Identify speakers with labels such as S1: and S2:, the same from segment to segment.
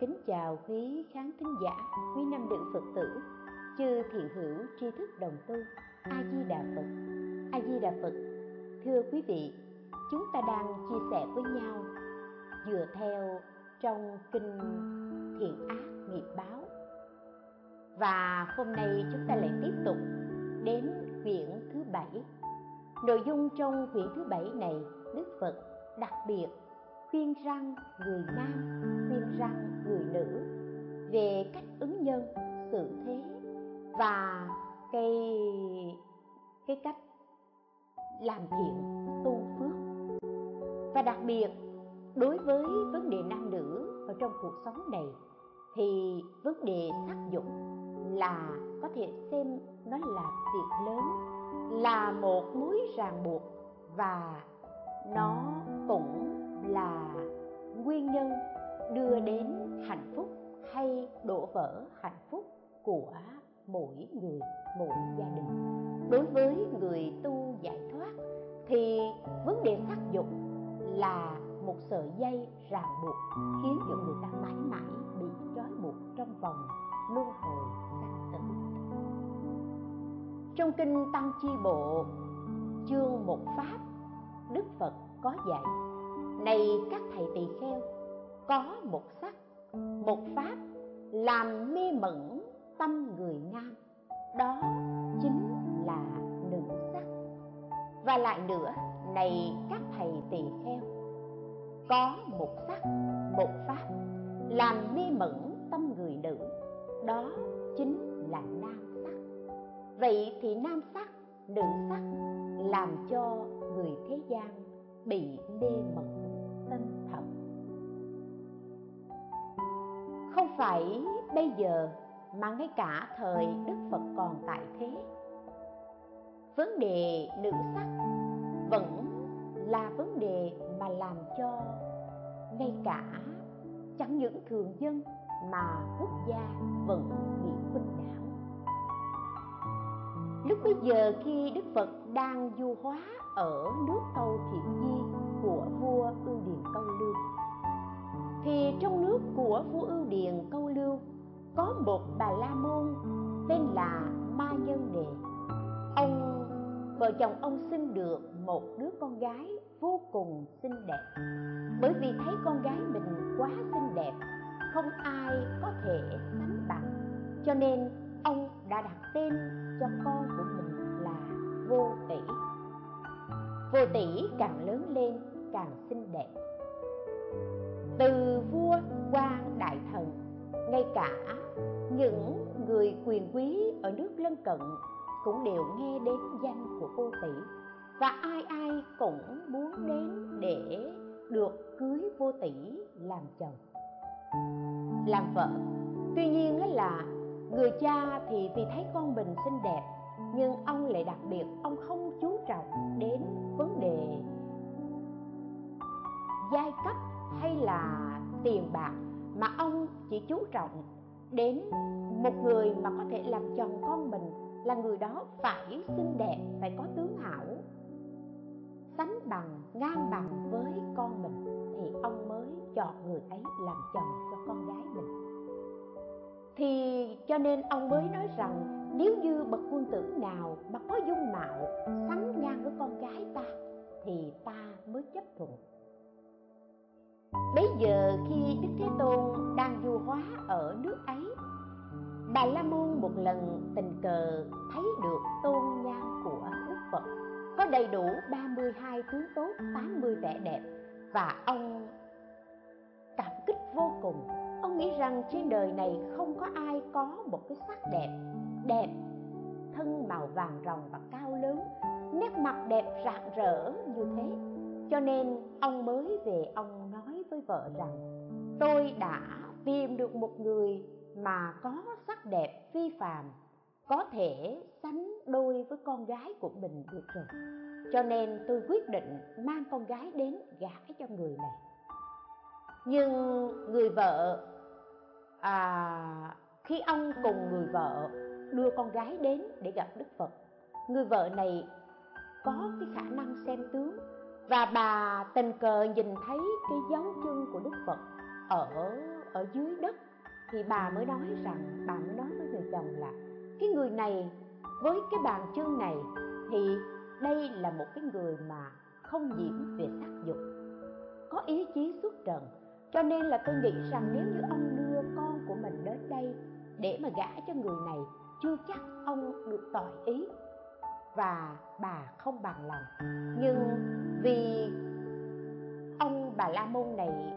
S1: kính chào quý khán thính giả, quý nam nữ phật tử, chư thiện hữu tri thức đồng tu a di đà phật. A di đà phật, thưa quý vị, chúng ta đang chia sẻ với nhau dựa theo trong kinh thiện ác nghiệp báo. Và hôm nay chúng ta lại tiếp tục đến quyển thứ bảy. Nội dung trong quyển thứ bảy này, đức phật đặc biệt khuyên răng người nam, khuyên răng người nữ về cách ứng nhân, xử thế và cái cái cách làm thiện, tu phước. Và đặc biệt, đối với vấn đề nam nữ ở trong cuộc sống này, thì vấn đề sắc dục là có thể xem nó là việc lớn, là một mối ràng buộc và nó cũng là nguyên nhân đưa đến hạnh phúc hay đổ vỡ hạnh phúc của mỗi người, mỗi gia đình. Đối với người tu giải thoát thì vấn đề sắc dục là một sợi dây ràng buộc khiến cho người ta mãi mãi bị trói buộc trong vòng luân hồi sanh tử trong kinh tăng chi bộ, chương một pháp, đức phật có dạy, này các thầy tỳ kheo có một sắc, một pháp làm mê mẩn tâm người nam. Đó chính là nữ sắc. Và lại nữa, này các thầy tỳ kheo, có một sắc, một pháp làm mê mẩn tâm người nữ. Đó chính là nam sắc. Vậy thì nam sắc, nữ sắc làm cho người thế gian bị mê mẩn. Phải bây giờ mà ngay cả thời đức phật còn tại thế? Vấn đề nữ sắc vẫn là vấn đề mà làm cho ngay cả chẳng những thường dân mà quốc gia vẫn bị khuynh đảo. Lúc bây giờ khi đức phật đang du hóa ở nước câu thiện di của vua ưu điền câu lưu thì trong nước của vua ưu điền câu lưu, có một bà la môn tên là ma nhân đề. Ông, vợ chồng ông sinh được một đứa con gái vô cùng xinh đẹp. Bởi vì thấy con gái mình quá xinh đẹp, không ai có thể sánh bằng. Cho nên ông đã đặt tên cho con của mình là vô tỷ. Vô tỷ càng lớn lên, càng xinh đẹp từ vua qua đại thần, ngay cả những người quyền quý ở nước lân cận cũng đều nghe đến danh của vô tỷ. Và ai ai cũng muốn đến để được cưới vô tỷ làm chồng. Làm vợ, tuy nhiên là người cha thì vì thấy con mình xinh đẹp, nhưng ông lại đặc biệt, ông không chú trọng đến vấn đề giai cấp hay là tiền bạc mà ông chỉ chú trọng đến một người mà có thể làm chồng con mình, là người đó phải xinh đẹp, phải có tướng hảo, sánh bằng, ngang bằng với con mình, thì ông mới chọn người ấy làm chồng cho con gái mình. Thì cho nên ông mới nói rằng, nếu như bậc quân tử nào mà có dung mạo sánh ngang với con gái ta, thì ta mới chấp thuận bấy giờ khi đức thế tôn đang du hóa ở nước ấy, bà la môn một lần tình cờ thấy được tôn nhan của đức phật. Có đầy đủ 32 tướng tốt 80 vẻ đẹp và ông cảm kích vô cùng. Ông nghĩ rằng trên đời này không có ai có một cái sắc đẹp đẹp thân màu vàng ròng và cao lớn, nét mặt đẹp rạng rỡ như thế. Cho nên ông mới về ông với vợ rằng tôi đã tìm được một người mà có sắc đẹp phi phàm có thể sánh đôi với con gái của mình được rồi. Cho nên tôi quyết định mang con gái đến gả cho người này. Nhưng người vợ à, khi ông cùng người vợ đưa con gái đến để gặp đức phật người vợ này có cái khả năng xem tướng và bà tình cờ nhìn thấy cái dấu chân của đức phật ở ở dưới đất, thì bà mới nói rằng, bà mới nói với người chồng là, cái người này, với cái bàn chân này, thì đây là một cái người mà không nhiễm về sắc dục. Có ý chí xuất trần, cho nên là tôi nghĩ rằng nếu như ông đưa con của mình đến đây để mà gả cho người này, chưa chắc ông được tỏi ý và bà không bằng lòng. Nhưng vì ông bà la môn này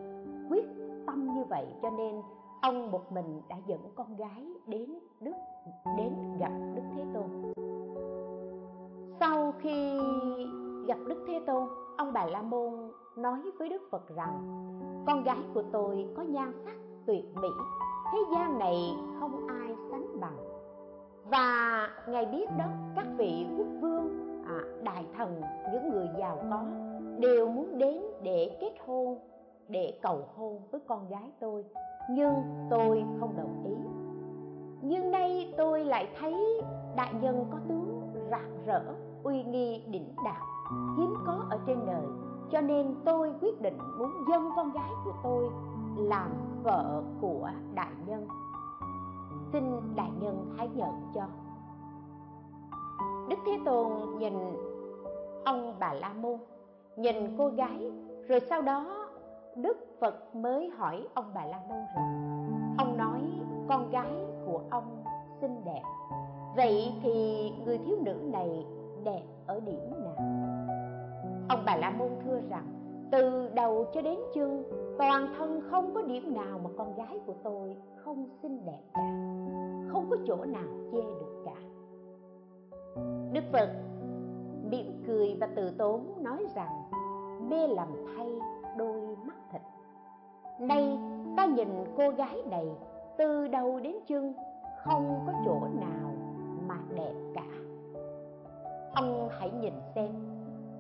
S1: quyết tâm như vậy cho nên ông một mình đã dẫn con gái đến đức, đến gặp đức thế tôn. Sau khi gặp đức thế tôn, ông bà la môn nói với đức phật rằng, con gái của tôi có nhan sắc tuyệt mỹ, thế gian này không ai sánh bằng và ngài biết đó các vị quốc vương à, đại thần những người giàu có đều muốn đến để kết hôn để cầu hôn với con gái tôi. Nhưng tôi không đồng ý. Nhưng nay tôi lại thấy đại nhân có tướng rạng rỡ uy nghi đỉnh đạt hiếm có ở trên đời. Cho nên tôi quyết định muốn dâng con gái của tôi làm vợ của đại nhân xin đại nhân hãy nhận cho. Đức thế tôn nhìn ông bà la môn, nhìn cô gái, rồi sau đó đức phật mới hỏi ông bà la môn rằng, ông nói con gái của ông xinh đẹp, vậy thì người thiếu nữ này đẹp ở điểm nào? Ông bà la môn thưa rằng, từ đầu cho đến chân toàn thân không có điểm nào mà con gái của tôi không xinh đẹp cả. Không có chỗ nào che được cả. Đức phật mỉm cười và từ tốn nói rằng, mê làm thay đôi mắt thịt. Nay, ta nhìn cô gái này từ đầu đến chân không có chỗ nào mà đẹp cả. Ông hãy nhìn xem,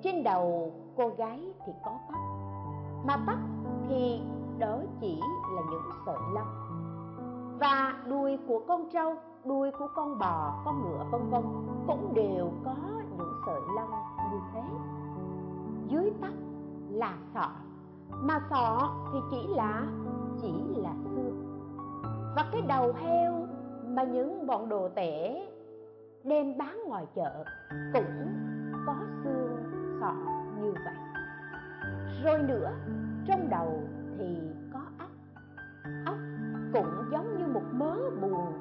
S1: trên đầu cô gái thì có tóc, mà tóc thì đó chỉ là những sợi lông. Và đuôi của con trâu đuôi của con bò, con ngựa vân vân cũng đều có những sợi lông như thế. Dưới tóc là sọ, mà sọ thì chỉ là chỉ là xương. Và cái đầu heo mà những bọn đồ tể đem bán ngoài chợ cũng có xương, sọ như vậy. Rồi nữa trong đầu thì có ốc ốc cũng giống như một mớ buồn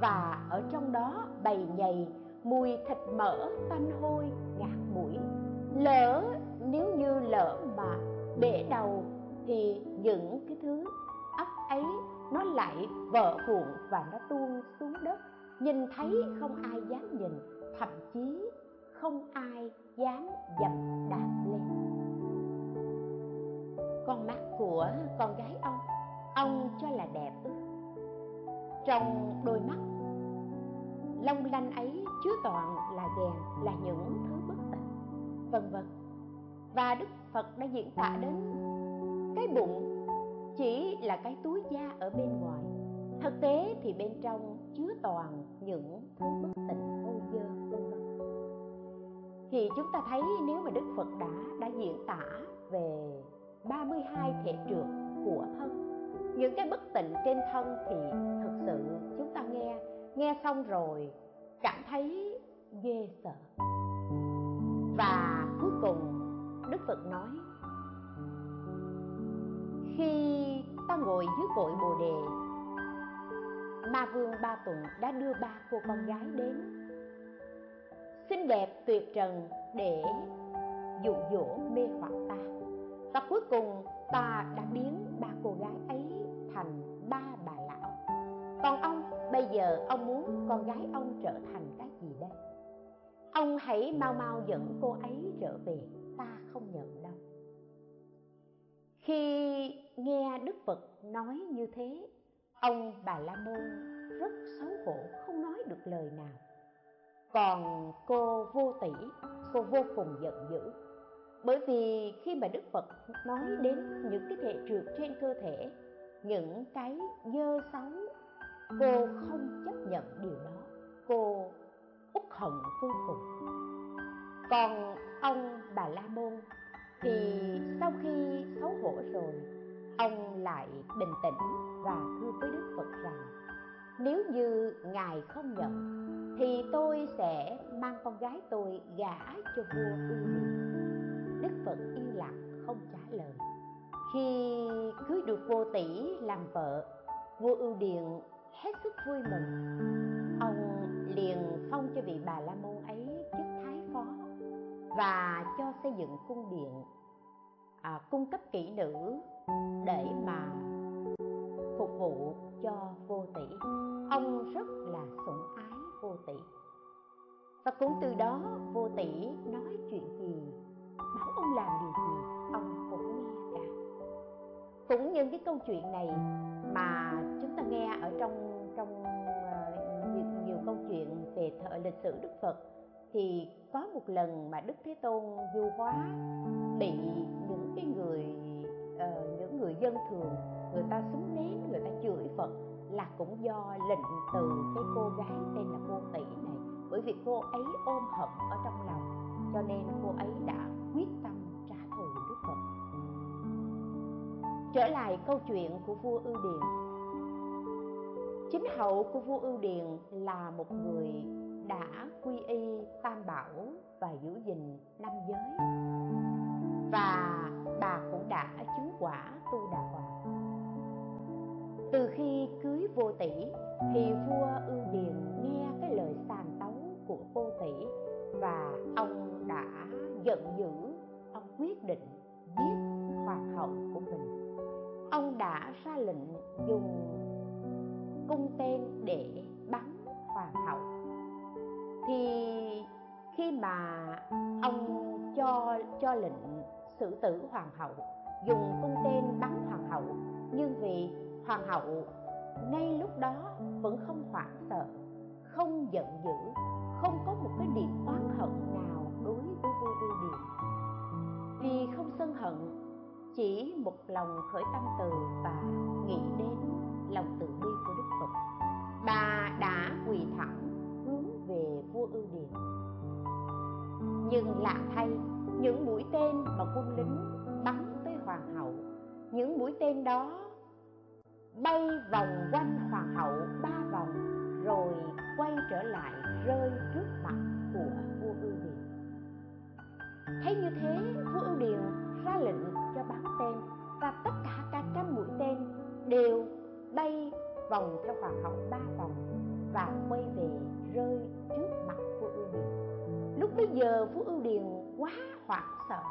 S1: và ở trong đó bầy nhầy mùi thịt mỡ tanh hôi, ngạt mũi. Lỡ, nếu như lỡ mà bể đầu thì những cái thứ ốc ấy nó lại vỡ vụn và nó tuôn xuống đất. Nhìn thấy không ai dám nhìn, thậm chí không ai dám dập đạp lên con mắt của con gái ông. Ông cho là đẹp ư? Trong đôi mắt, long lanh ấy chứa toàn là ghèn là những thứ bất tịnh vân vân. Và đức phật đã diễn tả đến cái bụng chỉ là cái túi da ở bên ngoài. Thực tế thì bên trong chứa toàn những thứ bất tịnh ô dơ, vân vân. Thì chúng ta thấy nếu mà đức phật đã đã diễn tả về 32 thể trượt của thân. Những cái bất tịnh trên thân thì thực sự chúng ta nghe nghe xong rồi cảm thấy ghê sợ. Và cuối cùng, đức phật nói, khi ta ngồi dưới cội bồ đề, ma vương ba tùng đã đưa ba cô con gái đến. Xinh đẹp tuyệt trần để dụ dỗ mê hoặc ta và cuối cùng ta đã biến ba cô gái ấy thành ba bà lão. Còn ông bây giờ ông muốn con gái ông trở thành cái gì đây? Ông hãy mau mau dẫn cô ấy trở về ta không nhận đâu. Khi nghe đức phật nói như thế ông bà la môn rất xấu hổ không nói được lời nào. Còn cô vô tỷ cô vô cùng giận dữ bởi vì khi mà đức phật nói đến những cái thể trượt trên cơ thể, những cái dơ xấu cô không chấp nhận điều đó. Cô uất hận vô cùng. Còn ông bà la môn thì sau khi xấu hổ rồi, ông lại bình tĩnh và thưa với đức phật rằng, nếu như ngài không nhận, thì tôi sẽ mang con gái tôi gả cho vua ưu vẫn yên lặng không trả lời. Khi cưới được vô tỷ làm vợ vua ưu điền hết sức vui mừng. Ông liền phong cho vị bà la môn ấy chức thái phó và cho xây dựng cung điện à, cung cấp kỹ nữ để mà phục vụ cho vô tỷ. Ông rất là sủng ái vô tỷ. Và cũng từ đó vô tỷ nói chuyện gì bảo ông làm điều gì ông cũng nghe cả. Cũng như cái câu chuyện này mà chúng ta nghe ở trong trong uh, nhiều, nhiều câu chuyện về thời lịch sử đức phật thì có một lần mà đức thế tôn du hóa bị những cái người uh, những người dân thường người ta súng nén người ta chửi phật là cũng do lệnh từ cái cô gái tên là vô tỷ này. Bởi vì cô ấy ôm hận ở trong lòng cho nên cô ấy đã quyết tâm trả thù đức phật. Trở lại câu chuyện của vua ưu điền. Chính hậu của vua ưu điền là một người đã quy y tam bảo và giữ gìn năm giới. Và bà cũng đã chứng quả tu đà hoàng từ khi cưới vô tỷ thì vua ưu điền nghe cái lời sàm tấu của vô tỷ và ông đã giận dữ, ông quyết định giết hoàng hậu của mình. Ông đã ra lệnh dùng cung tên để bắn hoàng hậu. Thì khi mà ông cho cho lệnh xử tử hoàng hậu, dùng cung tên bắn hoàng hậu, nhưng vì hoàng hậu ngay lúc đó vẫn không hoảng sợ, không giận dữ, không có một cái điểm oán hận nào đối với vua ưu điền vì không sân hận, chỉ một lòng khởi tâm từ và nghĩ đến lòng từ bi của đức phật, bà đã quỳ thẳng hướng về vua ưu điền nhưng lạ thay, những mũi tên mà quân lính bắn tới hoàng hậu, những mũi tên đó bay vòng quanh hoàng hậu ba vòng, rồi quay trở lại rơi trước mặt của vua ưu thấy như thế vua ưu điền ra lệnh cho bắn tên và tất cả cả trăm mũi tên đều bay vòng theo hoàng hậu ba vòng và quay về rơi trước mặt vua ưu điền lúc bấy giờ vua ưu điền quá hoảng sợ.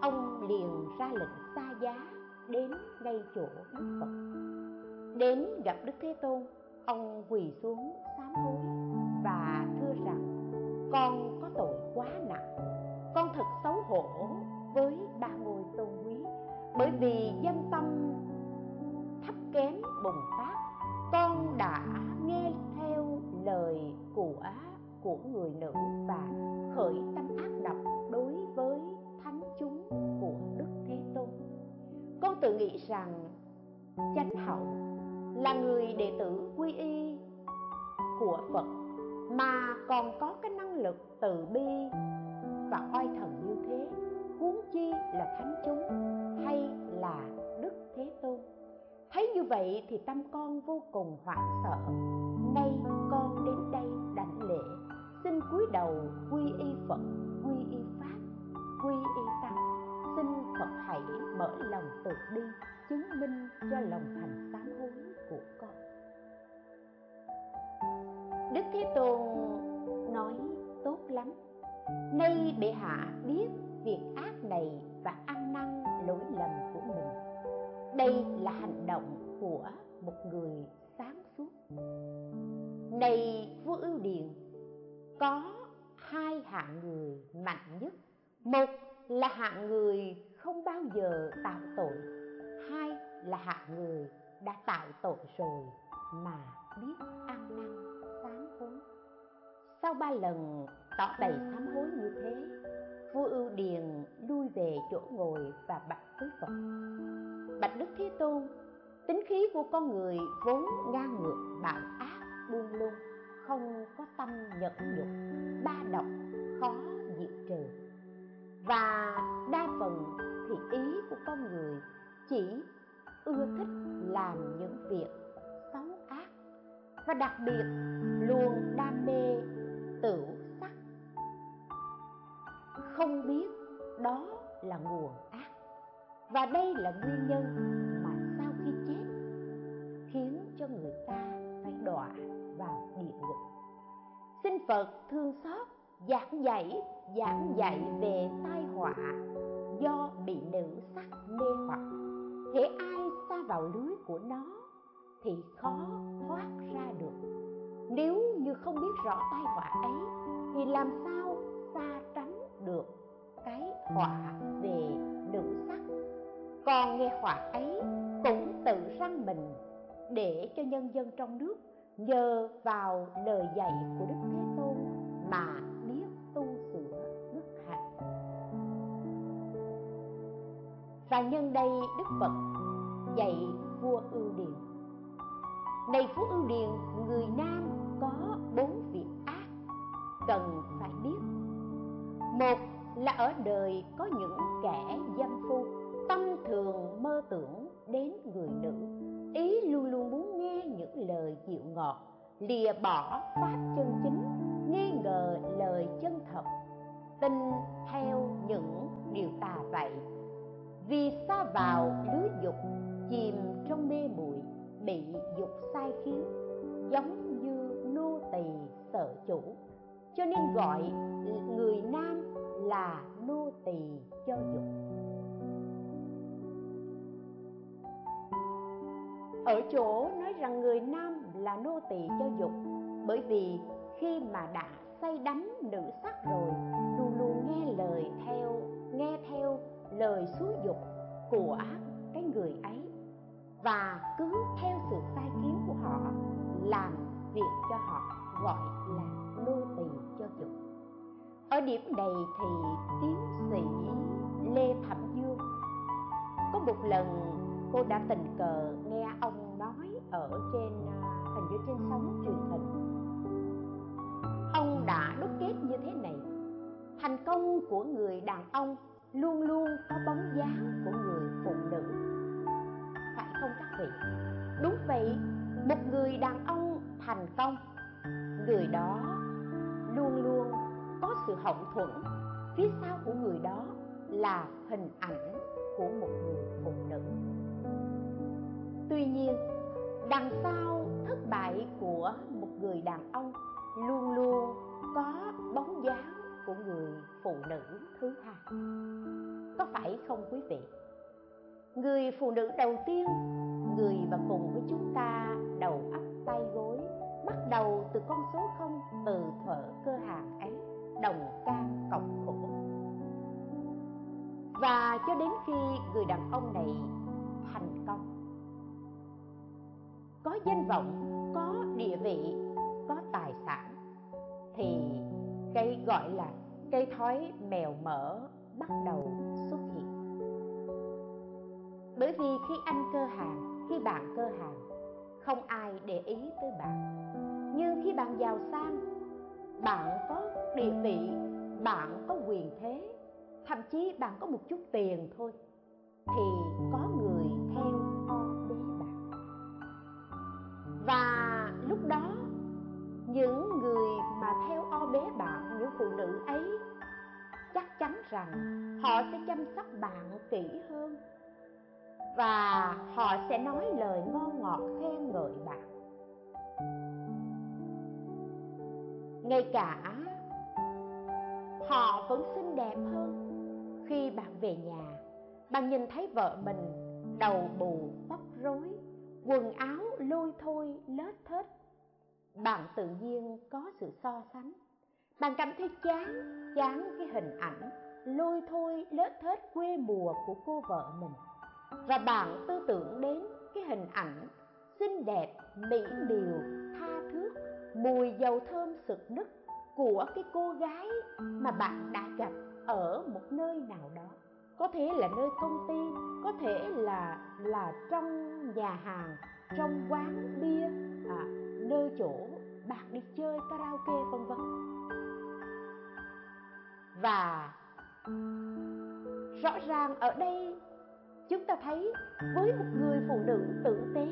S1: Ông liền ra lệnh xa giá đến ngay chỗ đức phật. Đến gặp đức thế tôn, ông quỳ xuống sám hối và thưa rằng, con con thật xấu hổ với ba ngôi tôn quý. Bởi vì dân tâm thấp kém bùng phát, con đã nghe theo lời của của người nữ và khởi tâm ác độc đối với thánh chúng của đức thế tôn. Con tự nghĩ rằng chánh hậu là người đệ tử quy y của phật, mà còn có cái năng lực từ bi và oai thần như thế, huống chi là thánh chúng hay là đức thế tôn. Thấy như vậy thì tâm con vô cùng hoảng sợ. Nay con đến đây đảnh lễ, xin cúi đầu quy y phật, quy y pháp, quy y tăng. Xin phật hãy mở lòng từ bi, chứng minh cho lòng thành sám hối của con. Đức thế tôn nói, tốt lắm nay bệ hạ biết việc ác này và ăn năn lỗi lầm của mình. Đây là hành động của một người sáng suốt. Này vua ưu điền, có hai hạng người mạnh nhất. Một là hạng người không bao giờ tạo tội, hai là hạng người đã tạo tội rồi mà biết ăn năn sau ba lần tỏ bày sám hối như thế vua ưu điền lui về chỗ ngồi và bạch với phật. Bạch đức thế tôn tính khí của con người vốn ngang ngược bạo ác buông lung không có tâm nhẫn nhục ba độc khó diệt trừ. Và đa phần thì ý của con người chỉ ưa thích làm những việc xấu ác và đặc biệt luôn đam mê tửu sắc. Không biết đó là nguồn ác, và đây là nguyên nhân mà sau khi chết khiến cho người ta phải đọa vào địa ngục. Xin phật thương xót, giảng dạy giảng dạy về tai họa do bị nữ sắc mê hoặc. Hễ ai xa vào lưới của nó thì khó thoát ra được nếu như không biết rõ tai họa ấy, thì làm sao xa tránh được cái họa về nữ sắc? Còn nghe họa ấy cũng tự răng mình để cho nhân dân trong nước nhờ vào lời dạy của đức thế tôn mà biết tu sửa đức hạnh và nhân đây đức phật dạy vua ưu điền. Này phú ưu điền, người nam có bốn việc ác cần phải biết. Một là ở đời có những kẻ dâm phu, tâm thường mơ tưởng đến người nữ, ý luôn luôn muốn nghe những lời dịu ngọt, lìa bỏ pháp chân chính, nghi ngờ lời chân thật, tin theo những điều tà vậy vì xa vào lưới dục, chìm trong mê muội, bị dục sai khiến, giống nô tỳ sợ chủ. Cho nên gọi người nam là nô tỳ cho dục. Ở chỗ nói rằng người nam là nô tỳ cho dục, bởi vì khi mà đã say đắm nữ sắc rồi, luôn luôn nghe lời theo, nghe theo lời xúi dục của cái người ấy. Và cứ theo sự sai khiến của họ, làm việc cho họ, gọi là nô tỳ cho dục. Ở điểm này thì tiến sĩ lê thẩm dương, có một lần cô đã tình cờ nghe ông nói ở trên à, hình như trên sóng truyền hình. Ông đã đúc kết như thế này, thành công của người đàn ông luôn luôn có bóng dáng của người phụ nữ. Phải không các vị? Đúng vậy, một người đàn ông thành công. Người đó luôn luôn có sự hậu thuẫn phía sau của người đó là hình ảnh của một người phụ nữ. Tuy nhiên, đằng sau thất bại của một người đàn ông luôn luôn có bóng dáng của người phụ nữ thứ hai. Có phải không quý vị? Người phụ nữ đầu tiên, người mà cùng với chúng ta đầu ấp tay gối đầu từ con số không từ thở cơ hàng ấy, đồng can cộng khổ. Và cho đến khi người đàn ông này thành công, có danh vọng, có địa vị, có tài sản, thì cái gọi là cây thói mèo mỡ bắt đầu xuất hiện. Bởi vì khi anh cơ hàng, khi bạn cơ hàng, không ai để ý tới bạn nhưng khi bạn giàu sang, bạn có địa vị, bạn có quyền thế, thậm chí bạn có một chút tiền thôi, thì có người theo o bế bạn. Và lúc đó, những người mà theo o bế bạn, những phụ nữ ấy, chắc chắn rằng họ sẽ chăm sóc bạn kỹ hơn và họ sẽ nói lời ngon ngọt khen ngợi bạn. Ngay cả họ vẫn xinh đẹp hơn. Khi bạn về nhà, bạn nhìn thấy vợ mình đầu bù tóc rối, quần áo lôi thôi, lết thết. Bạn tự nhiên có sự so sánh. Bạn cảm thấy chán chán cái hình ảnh lôi thôi, lết thết quê mùa của cô vợ mình. Và bạn tư tưởng đến cái hình ảnh xinh đẹp, mỹ miều, tha thước mùi dầu thơm sực nức của cái cô gái mà bạn đã gặp ở một nơi nào đó. Có thể là nơi công ty có thể là là trong nhà hàng trong quán bia à, nơi chỗ bạn đi chơi karaoke vân vân. Và rõ ràng ở đây chúng ta thấy với một người phụ nữ tử tế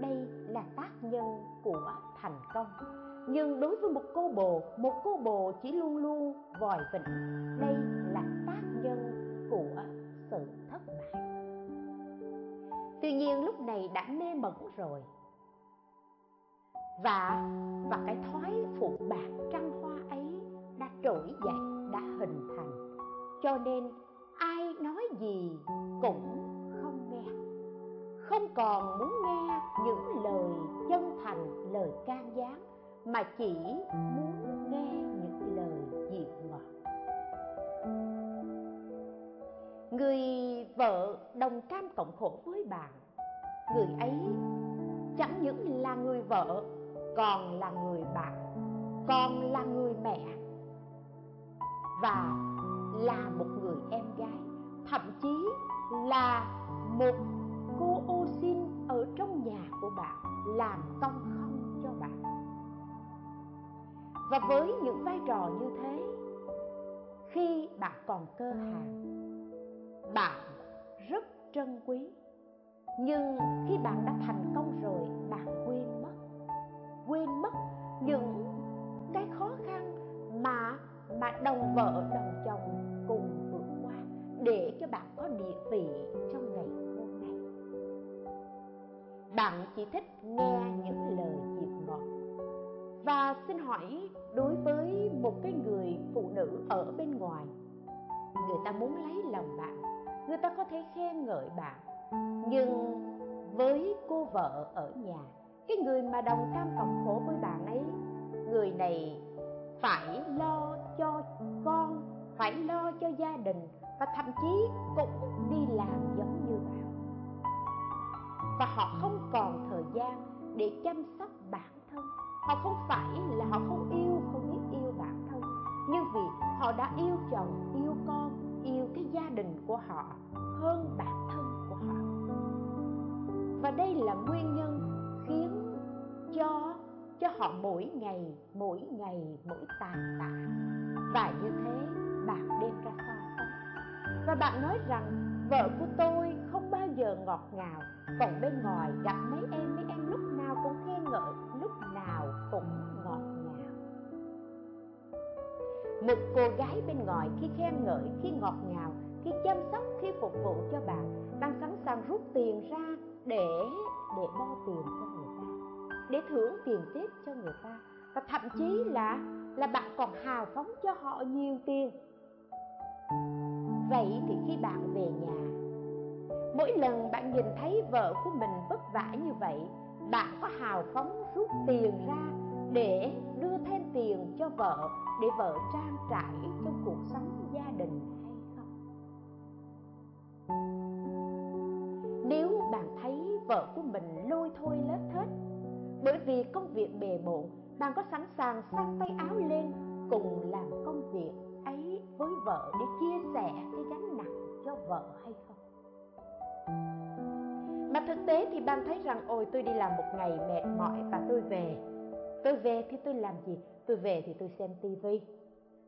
S1: đây là tác nhân của thành công. Nhưng đối với một cô bồ, một cô bồ chỉ luôn luôn vòi vĩnh đây là tác nhân của sự thất bại. Tuy nhiên lúc này đã mê mẩn rồi. Và và cái thói phụ bạc trăng hoa ấy đã trỗi dậy, đã hình thành. Cho nên ai nói gì cũng không còn muốn nghe những lời chân thành, lời can gián, mà chỉ muốn nghe những lời dịu ngọt người vợ đồng cam cộng khổ với bạn, người ấy chẳng những là người vợ, còn là người bạn, còn là người mẹ, và là một người em gái, thậm chí là một cô ô xin ở trong nhà của bạn làm công không cho bạn. Và với những vai trò như thế, khi bạn còn cơ hàng, bạn rất trân quý. Nhưng khi bạn đã thành công rồi, bạn quên mất. Quên mất những cái khó khăn mà mà đồng vợ, đồng chồng cùng vượt qua để cho bạn có địa vị trong bạn chỉ thích nghe những lời dịu ngọt. Và xin hỏi, đối với một cái người phụ nữ ở bên ngoài, người ta muốn lấy lòng bạn, người ta có thể khen ngợi bạn, nhưng với cô vợ ở nhà, cái người mà đồng cam cộng khổ với bạn ấy, người này phải lo cho con, phải lo cho gia đình và thậm chí cũng đi làm giống như bạn và họ không còn thời gian để chăm sóc bản thân. Họ không phải là, họ không yêu, không biết yêu bản thân. Nhưng vì họ đã yêu chồng, yêu con, yêu cái gia đình của họ hơn bản thân của họ. Và đây là nguyên nhân khiến cho cho họ mỗi ngày mỗi ngày, mỗi tàn tạ. Và như thế bạn đem ra so sánh và bạn nói rằng, vợ của tôi không giờ ngọt ngào, còn bên ngoài gặp mấy em mấy em lúc nào cũng khen ngợi, lúc nào cũng ngọt ngào. Một cô gái bên ngoài khi khen ngợi, khi ngọt ngào, khi chăm sóc, khi phục vụ cho bạn đang sẵn sàng rút tiền ra để để bo tiền cho người ta, để thưởng tiền tiếp cho người ta. Và thậm chí là là bạn còn hào phóng cho họ nhiều tiền. Vậy thì khi bạn về nhà mỗi lần bạn nhìn thấy vợ của mình vất vả như vậy, bạn có hào phóng rút tiền ra để đưa thêm tiền cho vợ để vợ trang trải trong cuộc sống gia đình hay không? Nếu bạn thấy vợ của mình lôi thôi lết thết bởi vì công việc bề bộn, bạn có sẵn sàng sang tay áo lên cùng làm công việc ấy với vợ để chia sẻ cái gánh nặng cho vợ hay không? Mà thực tế thì bạn thấy rằng, ôi, tôi đi làm một ngày mệt mỏi và tôi về. Tôi về thì tôi làm gì? Tôi về thì tôi xem tivi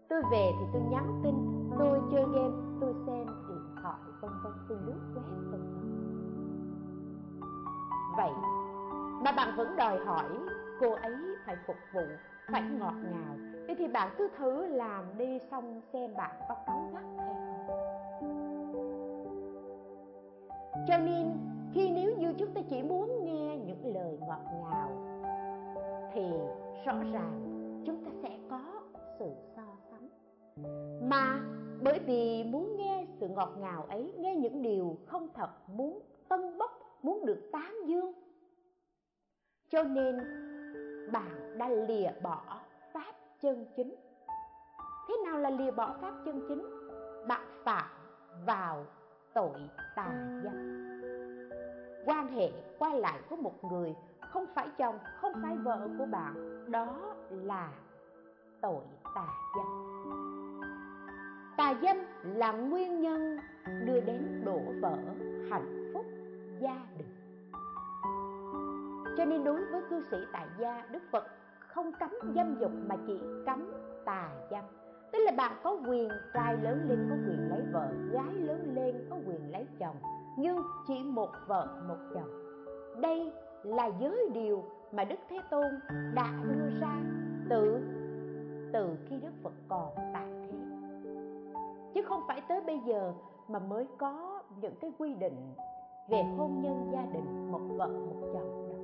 S1: tôi về thì tôi nhắn tin, tôi chơi game, tôi xem điện thoại, vân vân, tôi lướt web, vân vân. Vậy mà bạn vẫn đòi hỏi cô ấy phải phục vụ, phải ngọt ngào. Thế thì bạn cứ thử làm đi xong xem bạn có cáu gắt hay không. Cho nên khi nếu như chúng ta chỉ muốn nghe những lời ngọt ngào, thì rõ ràng chúng ta sẽ có sự so sánh. Mà bởi vì muốn nghe sự ngọt ngào ấy, nghe những điều không thật, muốn tân bốc, muốn được tán dương. Cho nên bạn đã lìa bỏ pháp chân chính. Thế nào là lìa bỏ pháp chân chính? Bạn phạm vào tội tà dâm quan hệ qua lại với một người không phải chồng, không phải vợ của bạn, đó là tội tà dâm. Tà dâm là nguyên nhân đưa đến đổ vỡ hạnh phúc gia đình. Cho nên đối với cư sĩ tại gia, đức phật không cấm dâm dục mà chỉ cấm tà dâm. Tức là bạn có quyền trai lớn lên, có quyền lấy vợ, gái lớn lên, có quyền lấy chồng nhưng chỉ một vợ một chồng đây là giới điều mà đức thế tôn đã đưa ra từ từ khi đức phật còn tại thế chứ không phải tới bây giờ mà mới có những cái quy định về hôn nhân gia đình, một vợ, một chồng đó.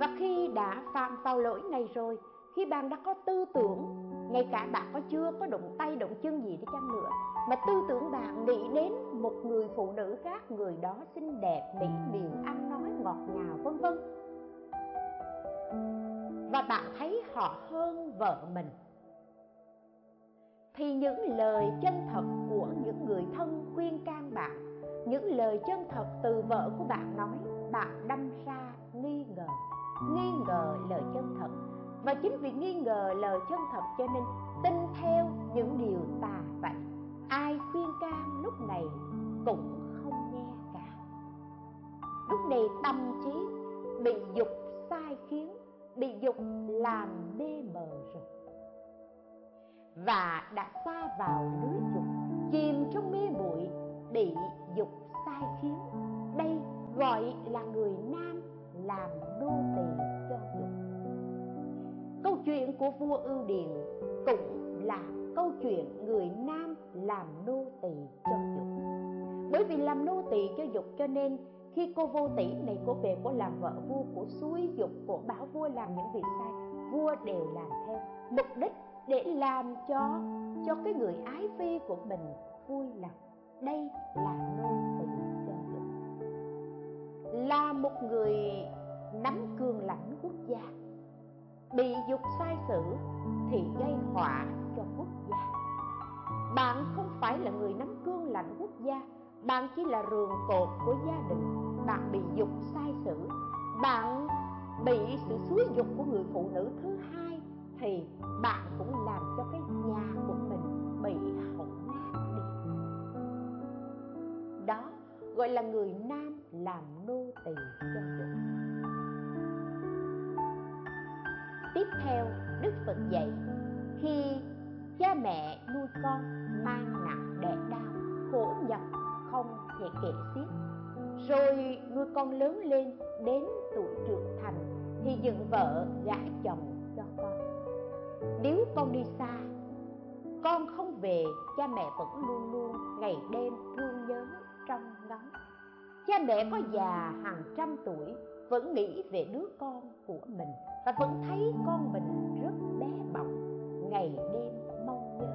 S1: và khi đã phạm vào lỗi này rồi, khi bạn đã có tư tưởng, ngay cả bạn có chưa có động tay động chân gì đi chăng nữa, mà tư tưởng bạn nghĩ đến một người phụ nữ khác, người đó xinh đẹp, mỹ miều, ăn nói ngọt ngào, vân vân. Và bạn thấy họ hơn vợ mình. Thì những lời chân thật của những người thân khuyên can bạn, những lời chân thật từ vợ của bạn nói, bạn đâm ra nghi ngờ nghi ngờ lời chân thật. Và chính vì nghi ngờ lời chân thật cho nên tin theo những điều tà vậy. Ai khuyên can lúc này cũng không nghe cả. Lúc này tâm trí bị dục sai khiến bị dục làm mê mờ rồi. Và đã xa vào lưới dục chìm trong mê bụi, bị dục sai khiến. Đây gọi là người nam làm nô tỳ cho dục. Câu chuyện của vua ưu điền cũng là câu chuyện người nam làm nô tỳ cho dục bởi vì làm nô tỳ cho dục cho nên, khi cô vô tỷ này cô về cô làm vợ vua của suối dục, của bảo vua làm những việc sai, vua đều làm theo. Mục đích để làm cho cho cái người ái phi của mình vui lòng. Đây là nô tỳ cho dục. Là một người nắm cương lãnh quốc gia. Bị dục sai sử thì gây họa cho quốc gia. Bạn không phải là người nắm cương lãnh quốc gia bạn chỉ là rường cột của gia đình. Bạn bị dục sai sử. Bạn bị sự xúi dục của người phụ nữ thứ hai, thì bạn cũng làm cho cái nhà của mình bị hỏng nát đi. Đó gọi là người nam làm nô tỳ cho dục tiếp theo, đức phật dạy, khi cha mẹ nuôi con mang nặng đẻ đau, khổ nhọc không thể kể xiết. Rồi nuôi con lớn lên đến tuổi trưởng thành thì dựng vợ gả chồng cho con. Nếu con đi xa, con không về, cha mẹ vẫn luôn luôn ngày đêm thương nhớ trong ngóng. Cha mẹ có già hàng trăm tuổi, vẫn nghĩ về đứa con của mình và vẫn thấy con mình rất bé bỏng, ngày đêm mong nhớ.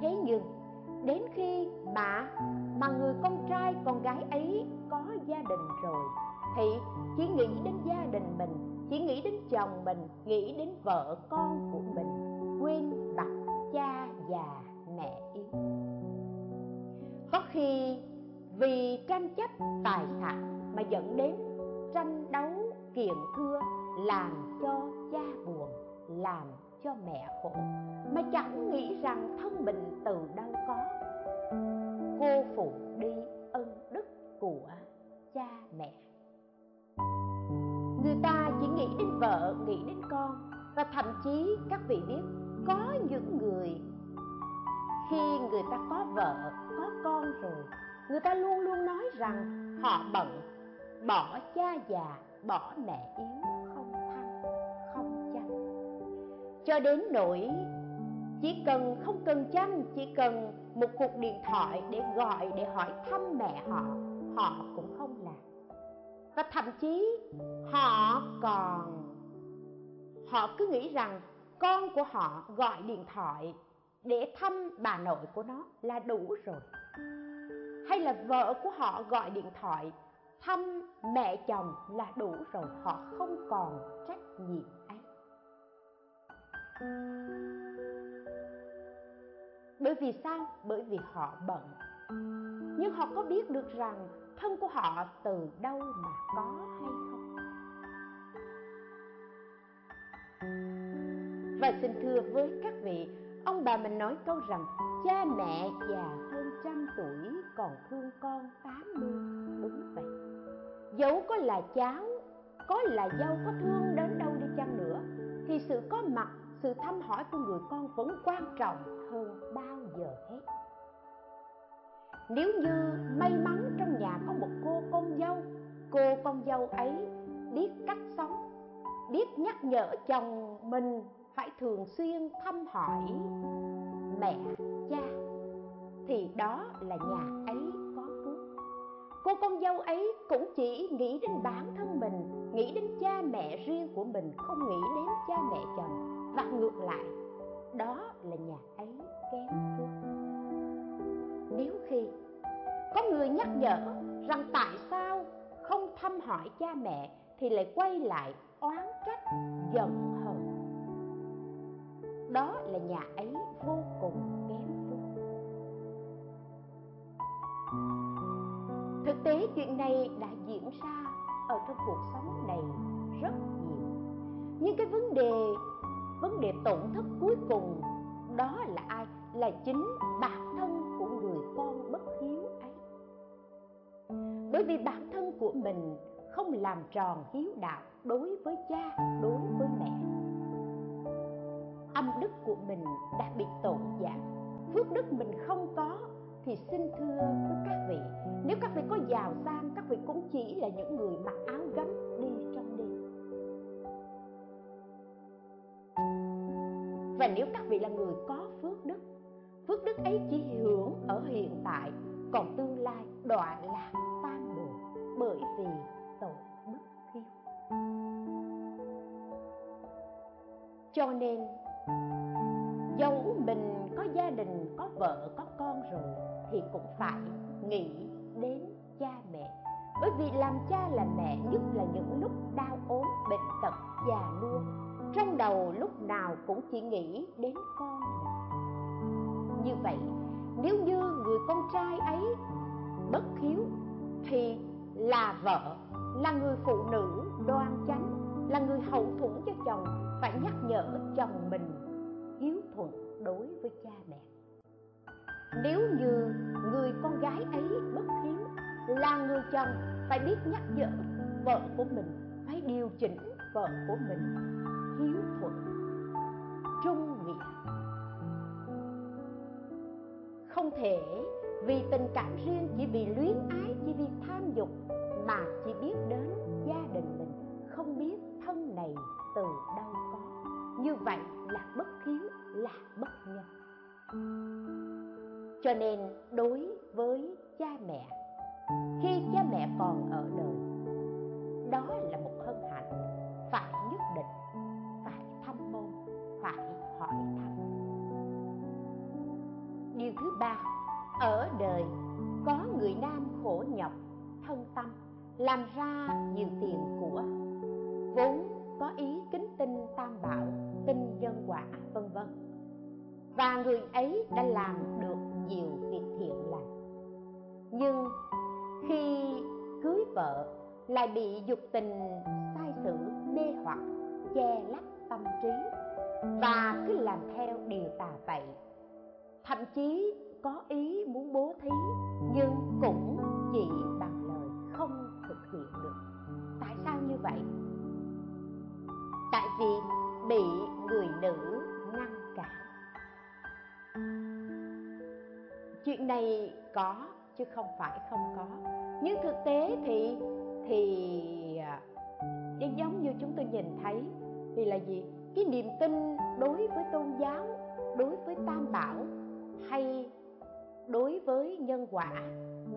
S1: Thế nhưng đến khi mà mà người con trai, con gái ấy có gia đình rồi, thì chỉ nghĩ đến gia đình mình, chỉ nghĩ đến chồng mình, nghĩ đến vợ con của mình, quên bặt cha già mẹ yếu có khi vì tranh chấp tài sản mà dẫn đến tranh đấu kiện thưa làm cho cha buồn, làm cho mẹ khổ, mà chẳng nghĩ rằng thân mình từ đâu có. Cô phụ đi ân đức của cha mẹ. Người ta chỉ nghĩ đến vợ, nghĩ đến con, và thậm chí các vị biết có những người, khi người ta có vợ, có con rồi, người ta luôn luôn nói rằng họ bận, bỏ cha già, bỏ mẹ yếu. Cho đến nỗi chỉ cần không cần chăm, chỉ cần một cuộc điện thoại để gọi, để hỏi thăm mẹ họ họ cũng không làm. Và thậm chí họ còn, họ cứ nghĩ rằng con của họ gọi điện thoại để thăm bà nội của nó là đủ rồi. Hay là vợ của họ gọi điện thoại thăm mẹ chồng là đủ rồi, họ không còn trách nhiệm bởi vì sao? Bởi vì họ bận. Nhưng họ có biết được rằng thân của họ từ đâu mà có hay không? Và xin thưa với các vị, ông bà mình nói câu rằng cha mẹ già hơn trăm tuổi còn thương con tám mươi đúng vậy dẫu có là cháu, có là dâu có thương đến đâu đi chăng nữa, thì sự có mặt sự thăm hỏi của người con vẫn quan trọng hơn bao giờ hết. Nếu như may mắn trong nhà có một cô con dâu, cô con dâu ấy biết cách sống, biết nhắc nhở chồng mình phải thường xuyên thăm hỏi mẹ, cha, thì đó là nhà ấy có phước. Cô con dâu ấy cũng chỉ nghĩ đến bản thân mình, nghĩ đến cha mẹ riêng của mình, không nghĩ đến cha mẹ chồng và ngược lại, đó là nhà ấy kém phước nếu khi có người nhắc nhở rằng tại sao không thăm hỏi cha mẹ thì lại quay lại oán trách, giận hờn. Đó là nhà ấy vô cùng kém phước thực tế chuyện này đã diễn ra ở trong cuộc sống này rất nhiều. Nhưng cái vấn đề vấn đề tổn thất cuối cùng, đó là ai? Là chính bản thân của người con bất hiếu ấy. Bởi vì bản thân của mình không làm tròn hiếu đạo đối với cha, đối với mẹ. Âm đức của mình đã bị tổn giảm phước đức mình không có thì xin thưa với các vị, nếu các vị có giàu sang, các vị cũng chỉ là những người mặc áo gấm. Và nếu các vị là người có phước đức phước đức ấy chỉ hưởng ở hiện tại, còn tương lai đọa lạc tan đường bởi vì tội bất hiếu cho nên dẫu mình có gia đình, có vợ, có con rồi, thì cũng phải nghĩ đến cha mẹ. Bởi vì làm cha làm mẹ nhất là những lúc đau ốm, bệnh tật, già nua trong đầu lúc nào cũng chỉ nghĩ đến con. Như vậy, nếu như người con trai ấy bất hiếu, thì là vợ, là người phụ nữ đoan chánh, là người hậu thuẫn cho chồng, phải nhắc nhở chồng mình hiếu thuận đối với cha mẹ. Nếu như người con gái ấy bất hiếu, là người chồng phải biết nhắc nhở vợ của mình, phải điều chỉnh vợ của mình hiếu thuận trung nghĩa. Không thể vì tình cảm riêng chỉ vì luyến ái, chỉ vì tham dục mà chỉ biết đến gia đình mình, không biết thân này từ đâu có. Như vậy là bất hiếu, là bất nhân. Cho nên đối với cha mẹ, khi cha mẹ còn ở đời, đó là một hân phải điều thứ ba, ở đời, có người nam khổ nhọc, thân tâm, làm ra nhiều tiền của, vốn có ý kính tinh tam bảo tinh nhân quả, vân vân. Và người ấy đã làm được nhiều việc thiện lành. Nhưng khi cưới vợ, lại bị dục tình sai sử mê hoặc, che lấp tâm trí và cứ làm theo điều tà vậy. Thậm chí có ý muốn bố thí, nhưng cũng chỉ bằng lời không thực hiện được. Tại sao như vậy? Tại vì bị người nữ ngăn cản. Chuyện này có chứ không phải không có. Nhưng thực tế thì thì à, giống như chúng tôi nhìn thấy thì là gì? Cái niềm tin đối với tôn giáo đối với tam bảo hay đối với nhân quả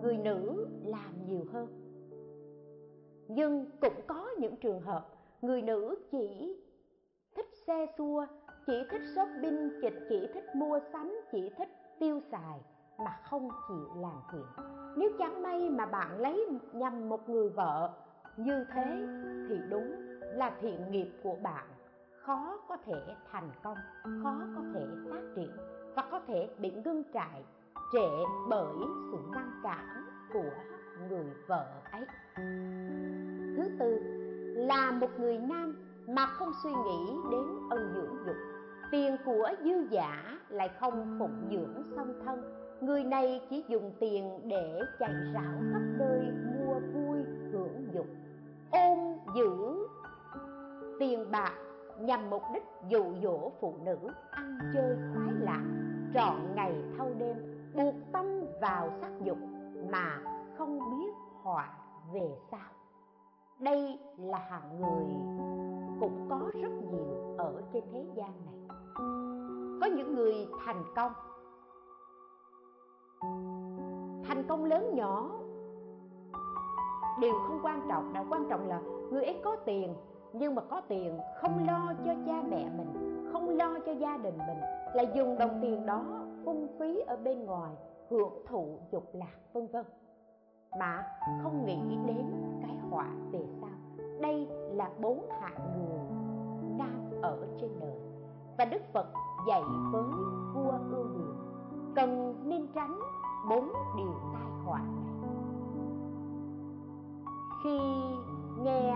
S1: người nữ làm nhiều hơn. Nhưng cũng có những trường hợp người nữ chỉ thích xe xua chỉ thích shopping chỉ, chỉ thích mua sắm chỉ thích tiêu xài mà không chịu làm thiện. Nếu chẳng may mà bạn lấy nhầm một người vợ như thế thì đúng là thiện nghiệp của bạn khó có thể thành công, khó có thể phát triển và có thể bị ngưng trại trễ bởi sự ngăn cản của người vợ ấy. Thứ tư, là một người nam mà không suy nghĩ đến ân dưỡng dục. Tiền của dư giả lại không phụng dưỡng song thân. Người này chỉ dùng tiền để chạy rảo khắp nơi mua vui hưởng dục, ôm giữ tiền bạc nhằm mục đích dụ dỗ phụ nữ ăn chơi khoái lạc, trọn ngày thâu đêm, buộc tâm vào sắc dục mà không biết họa về sau. Đây là hạng người cũng có rất nhiều ở trên thế gian này. Có những người thành công. Thành công lớn nhỏ đều không quan trọng đã quan trọng là người ấy có tiền nhưng mà có tiền, không lo cho cha mẹ mình, không lo cho gia đình mình, là dùng đồng tiền đó phung phí ở bên ngoài, hưởng thụ dục lạc, vân vân. Mà không nghĩ đến cái họa về sau. Đây là bốn hạng người đang ở trên đời. Và đức phật dạy với vua ưu hiền cần nên tránh bốn điều tai họa này. Khi nghe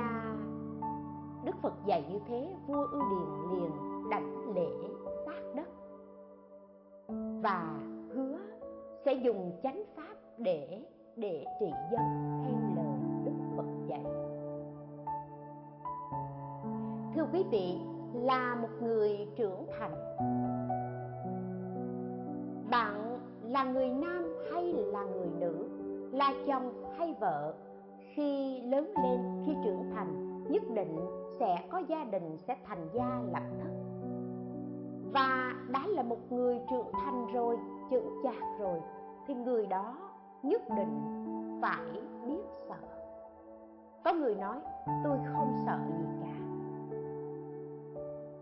S1: đức phật dạy như thế, vua ưu điền liền đảnh lễ sát đất. Và hứa sẽ dùng chánh pháp để để trị dân, theo lời đức phật dạy. Thưa quý vị, là một người trưởng thành. Bạn là người nam hay là người nữ? Là chồng hay vợ? Khi lớn lên, khi trưởng thành, nhất định sẽ có gia đình sẽ thành gia lập thất. Và đã là một người trưởng thành rồi chững chạc rồi, thì người đó nhất định phải biết sợ. Có người nói, tôi không sợ gì cả.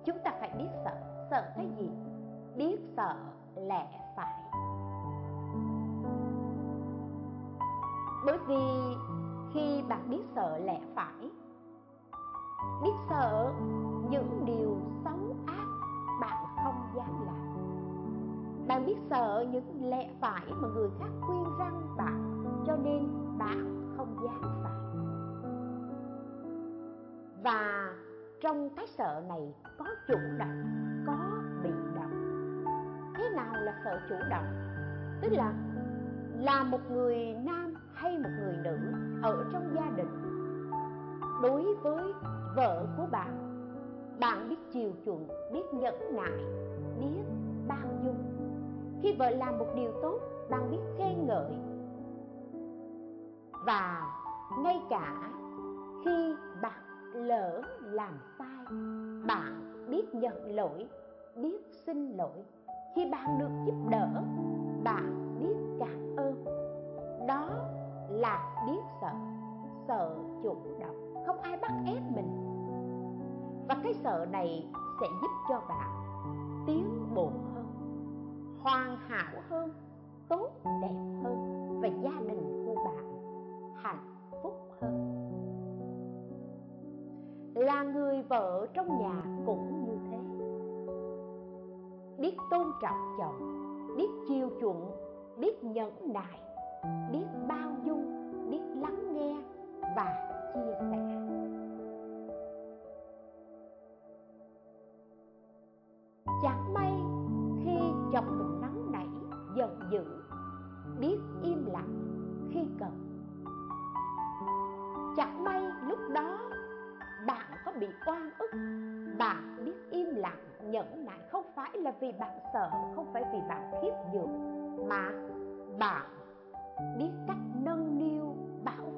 S1: Chúng ta phải biết sợ. Sợ cái gì? Biết sợ lẽ phải. Bởi vì khi bạn biết sợ lẽ phải biết sợ những điều xấu ác bạn không dám làm. Bạn biết sợ những lẽ phải mà người khác khuyên răng bạn, cho nên bạn không dám phạm và trong cái sợ này có chủ động, có bị động. Thế nào là sợ chủ động? Tức là là một người nam hay một người nữ ở trong gia đình đối với vợ của bạn bạn biết chiều chuộng, biết nhẫn nại, biết bao dung. Khi vợ làm một điều tốt, bạn biết khen ngợi. Và ngay cả khi bạn lỡ làm sai, bạn biết nhận lỗi, biết xin lỗi. Khi bạn được giúp đỡ, bạn biết cảm ơn. Đó là biết sợ sợ chủ động không ai bắt ép mình. Và cái sợ này sẽ giúp cho bạn tiến bộ hơn, hoàn hảo hơn, tốt, đẹp hơn và gia đình của bạn hạnh phúc hơn. Là người vợ trong nhà cũng như thế. Biết tôn trọng chồng, biết chiều chuộng, biết nhẫn nại, biết bao dung, biết lắng nghe và chia sẻ. Chẳng may khi chồng mình nóng nảy, giận dữ, biết im lặng khi cần. Chẳng may lúc đó bạn có bị oan ức, bạn biết im lặng, nhẫn nại không phải là vì bạn sợ, không phải vì bạn khiếp nhược mà bạn biết cách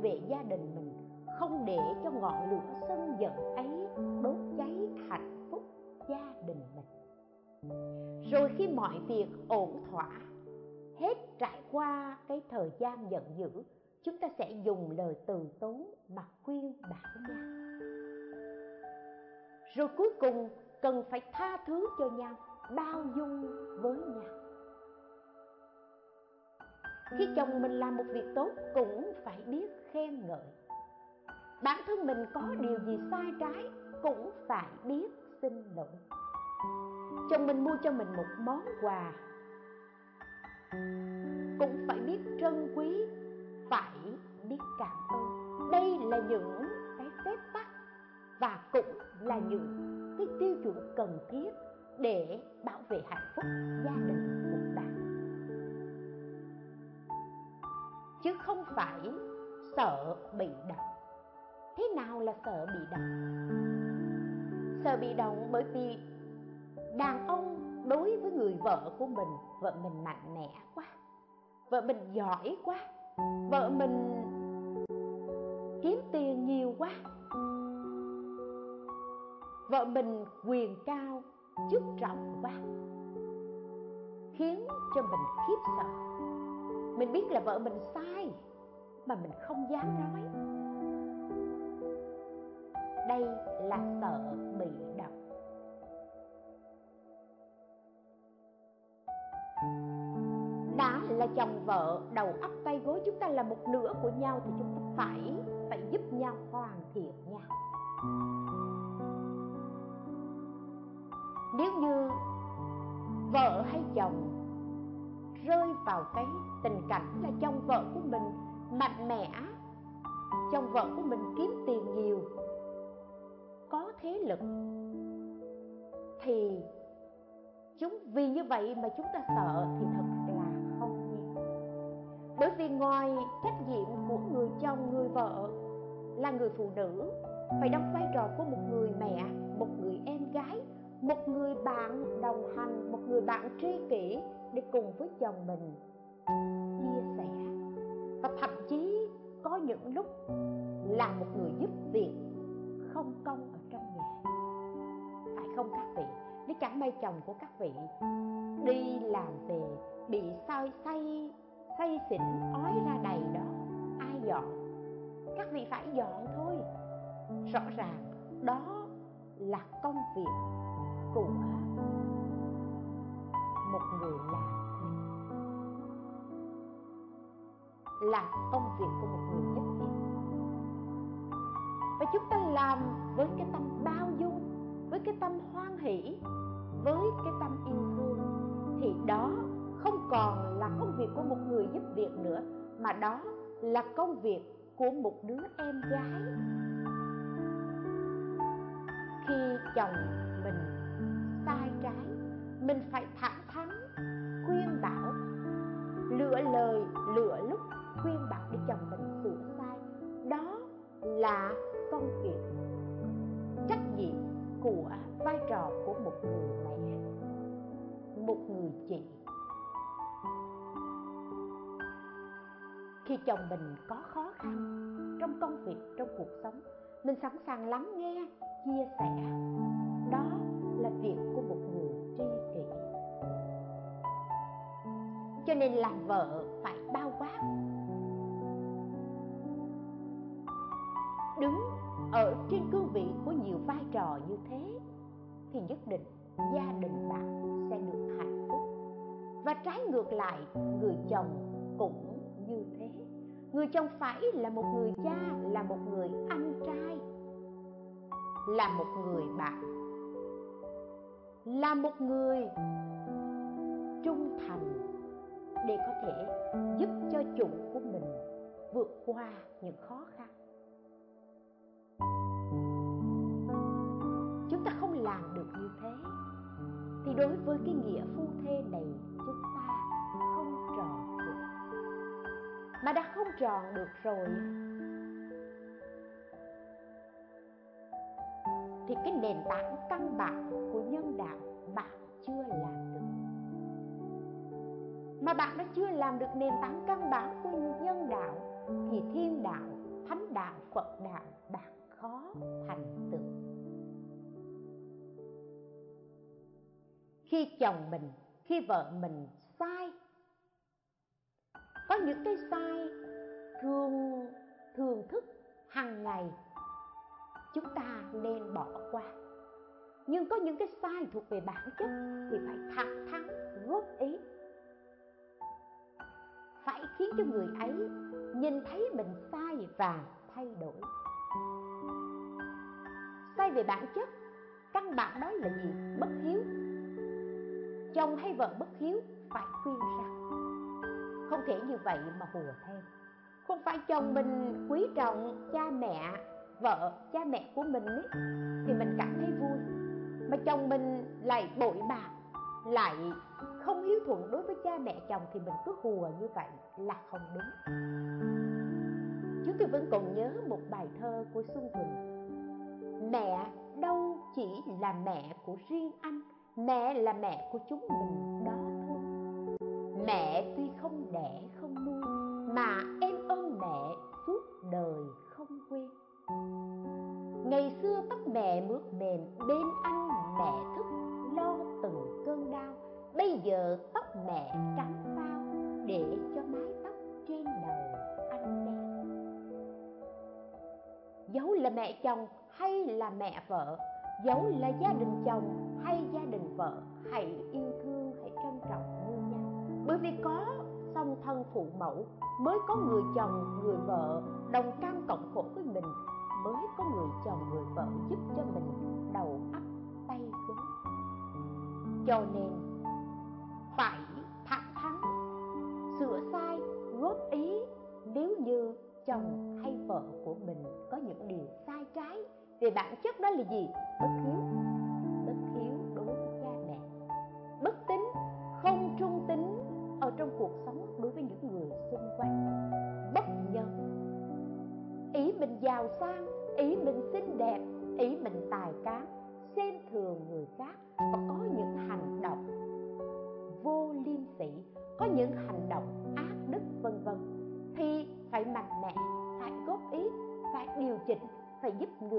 S1: vệ gia đình mình, không để cho ngọn lửa sân giận ấy đốt cháy hạnh phúc gia đình mình. Rồi khi mọi việc ổn thỏa, hết trải qua cái thời gian giận dữ, chúng ta sẽ dùng lời từ tốn mà khuyên bảo nhau rồi cuối cùng cần phải tha thứ cho nhau, bao dung với nhau khi chồng mình làm một việc tốt cũng phải biết khen ngợi. Bản thân mình có điều gì sai trái cũng phải biết xin lỗi. Chồng mình mua cho mình một món quà. Cũng phải biết trân quý, phải biết cảm ơn. Đây là những cái phép tắc và cũng là những cái tiêu chuẩn cần thiết để bảo vệ hạnh phúc gia đình. Chứ không phải sợ bị động. Thế nào là sợ bị động? Sợ bị động bởi vì đàn ông đối với người vợ của mình, vợ mình mạnh mẽ quá, vợ mình giỏi quá, vợ mình kiếm tiền nhiều quá, vợ mình quyền cao, chức trọng quá, khiến cho mình khiếp sợ mình biết là vợ mình sai, mà mình không dám nói. Đây là sợ bị động đã là chồng vợ, đầu óc tay gối chúng ta là một nửa của nhau thì chúng ta phải phải giúp nhau hoàn thiện nhau nếu như vợ hay chồng rơi vào cái tình cảnh là chồng vợ của mình mạnh mẽ, chồng vợ của mình kiếm tiền nhiều, có thế lực. Thì chúng, vì như vậy mà chúng ta sợ thì thật là không nhiên bởi vì ngoài trách nhiệm của người chồng, người vợ là người phụ nữ, phải đóng vai trò của một người mẹ, một người em gái, một người bạn đồng hành, một người bạn tri kỷ để cùng với chồng mình chia sẻ. Và thậm chí có những lúc là một người giúp việc không công ở trong nhà. Phải không các vị? Nếu chẳng may chồng của các vị đi làm về, bị say say say xỉn, ói ra đầy đó, ai dọn? Các vị phải dọn thôi. Rõ ràng đó là công việc của một người làm là công việc của một người giúp việc và chúng ta làm với cái tâm bao dung, với cái tâm hoan hỷ, với cái tâm yêu thương. Thì đó không còn là công việc của một người giúp việc nữa, mà đó là công việc của một đứa em gái. Khi chồng mình sai trái, mình phải thẳng lựa lời, lựa lúc khuyên bảo để chồng mình sửa sai. Đó là công việc trách nhiệm của vai trò của một người mẹ, một người chị. Khi chồng mình có khó khăn trong công việc, trong cuộc sống, mình sẵn sàng lắng nghe, chia sẻ. Đó là việc của cho nên làm vợ phải bao quát. Đứng ở trên cương vị của nhiều vai trò như thế thì nhất định gia đình bạn sẽ được hạnh phúc. Và trái ngược lại, người chồng cũng như thế. Người chồng phải là một người cha, là một người anh trai, là một người bạn, là một người trung thành để có thể giúp cho chủ của mình vượt qua những khó khăn. Chúng ta không làm được như thế, thì đối với cái nghĩa phu thê này, chúng ta không tròn được. Mà đã không tròn được rồi, thì cái nền tảng căn bản của nhân đạo bạn chưa làm được mà bạn đã chưa làm được nền tảng căn bản của nhân đạo, thì thiên đạo, thánh đạo, phật đạo, bạn khó thành tựu. Khi chồng mình, khi vợ mình sai, có những cái sai thường thường thức hàng ngày, chúng ta nên bỏ qua. Nhưng có những cái sai thuộc về bản chất thì phải thẳng thắn, góp ý phải khiến cho người ấy nhìn thấy mình sai và thay đổi. Sai về bản chất căn bản đó là gì? Bất hiếu. Chồng hay vợ bất hiếu phải khuyên rằng không thể như vậy mà hùa theo. Không phải chồng mình quý trọng cha mẹ vợ cha mẹ của mình ấy, thì mình cảm thấy vui. Mà chồng mình lại bội bạc lại không hiếu thuận đối với cha mẹ chồng thì mình cứ hùa như vậy là không đúng. Chúng tôi vẫn còn nhớ một bài thơ của xuân quỳnh mẹ đâu chỉ là mẹ của riêng anh, mẹ là mẹ của chúng mình đó thôi. Mẹ tuy không đẻ không nuôi, mà em ơn mẹ suốt đời không quên. Ngày xưa tóc mẹ mướt mềm bên anh giờ tóc mẹ trắng phao để cho mái tóc trên đầu anh đen Dấu là mẹ chồng hay là mẹ vợ? Dấu là gia đình chồng hay gia đình vợ? Hãy yêu thương, hãy trân trọng như nhau. Bởi vì có song thân phụ mẫu, mới có người chồng, người vợ đồng cam cộng khổ với mình, mới có người chồng, người vợ giúp cho mình đầu ấp tay gối cho nên phải thẳng thắn sửa sai, góp ý, nếu như chồng hay vợ của mình có những điều sai trái về bản chất đó là gì? Bất hiếu.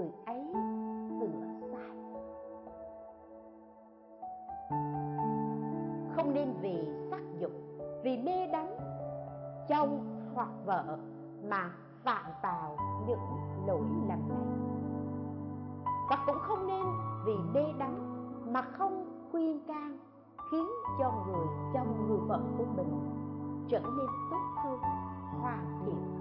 S1: Người ấy sửa sai không nên vì sắc dục, vì mê đắm chồng hoặc vợ mà phạm vào những lỗi lầm này. Và cũng không nên vì mê đắm mà không khuyên can khiến cho người chồng người vợ của mình trở nên tốt hơn, hoàn thiện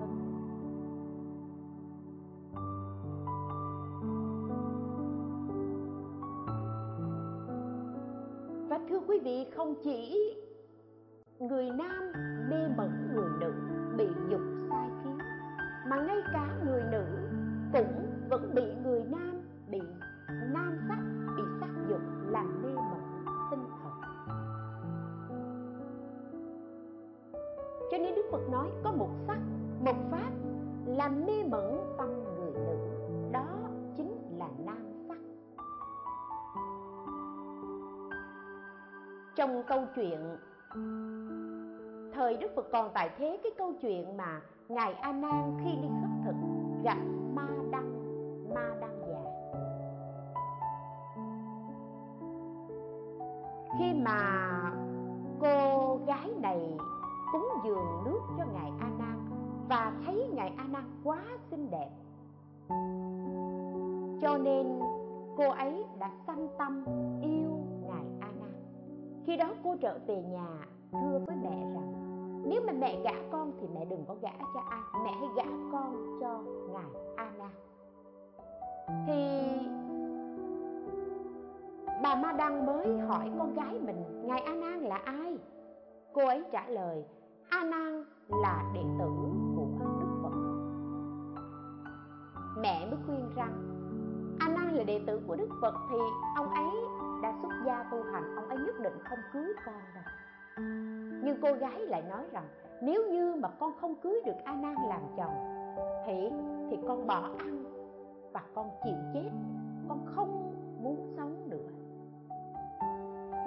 S1: quý vị, không chỉ người nam mê mẩn người nữ bị dục sai khiến, mà ngay cả người nữ cũng vẫn bị người nam nam chuyện. Thời đức phật còn tại thế cái câu chuyện mà ngài a nan khi đi khất thực gặp ma đăng ma đăng già. Khi mà cô gái này cúng dường nước cho ngài a nan và thấy ngài a nan quá xinh đẹp, cho nên cô ấy đã sanh tâm yêu khi đó cô trở về nhà, thưa với mẹ rằng, nếu mà mẹ gả con thì mẹ đừng có gả cho ai, mẹ hãy gả con cho ngài a nan thì bà ma đăng mới hỏi con gái mình, ngài a nan là ai? Cô ấy trả lời a nan là đệ tử của đức phật. Mẹ mới khuyên rằng a nan là đệ tử của đức phật thì ông ấy đã xuất gia tu hành, ông ấy nhất định không cưới con đâu. Nhưng cô gái lại nói rằng, nếu như mà con không cưới được a nan làm chồng, thì thì con bỏ ăn và con chịu chết. Con không muốn sống nữa.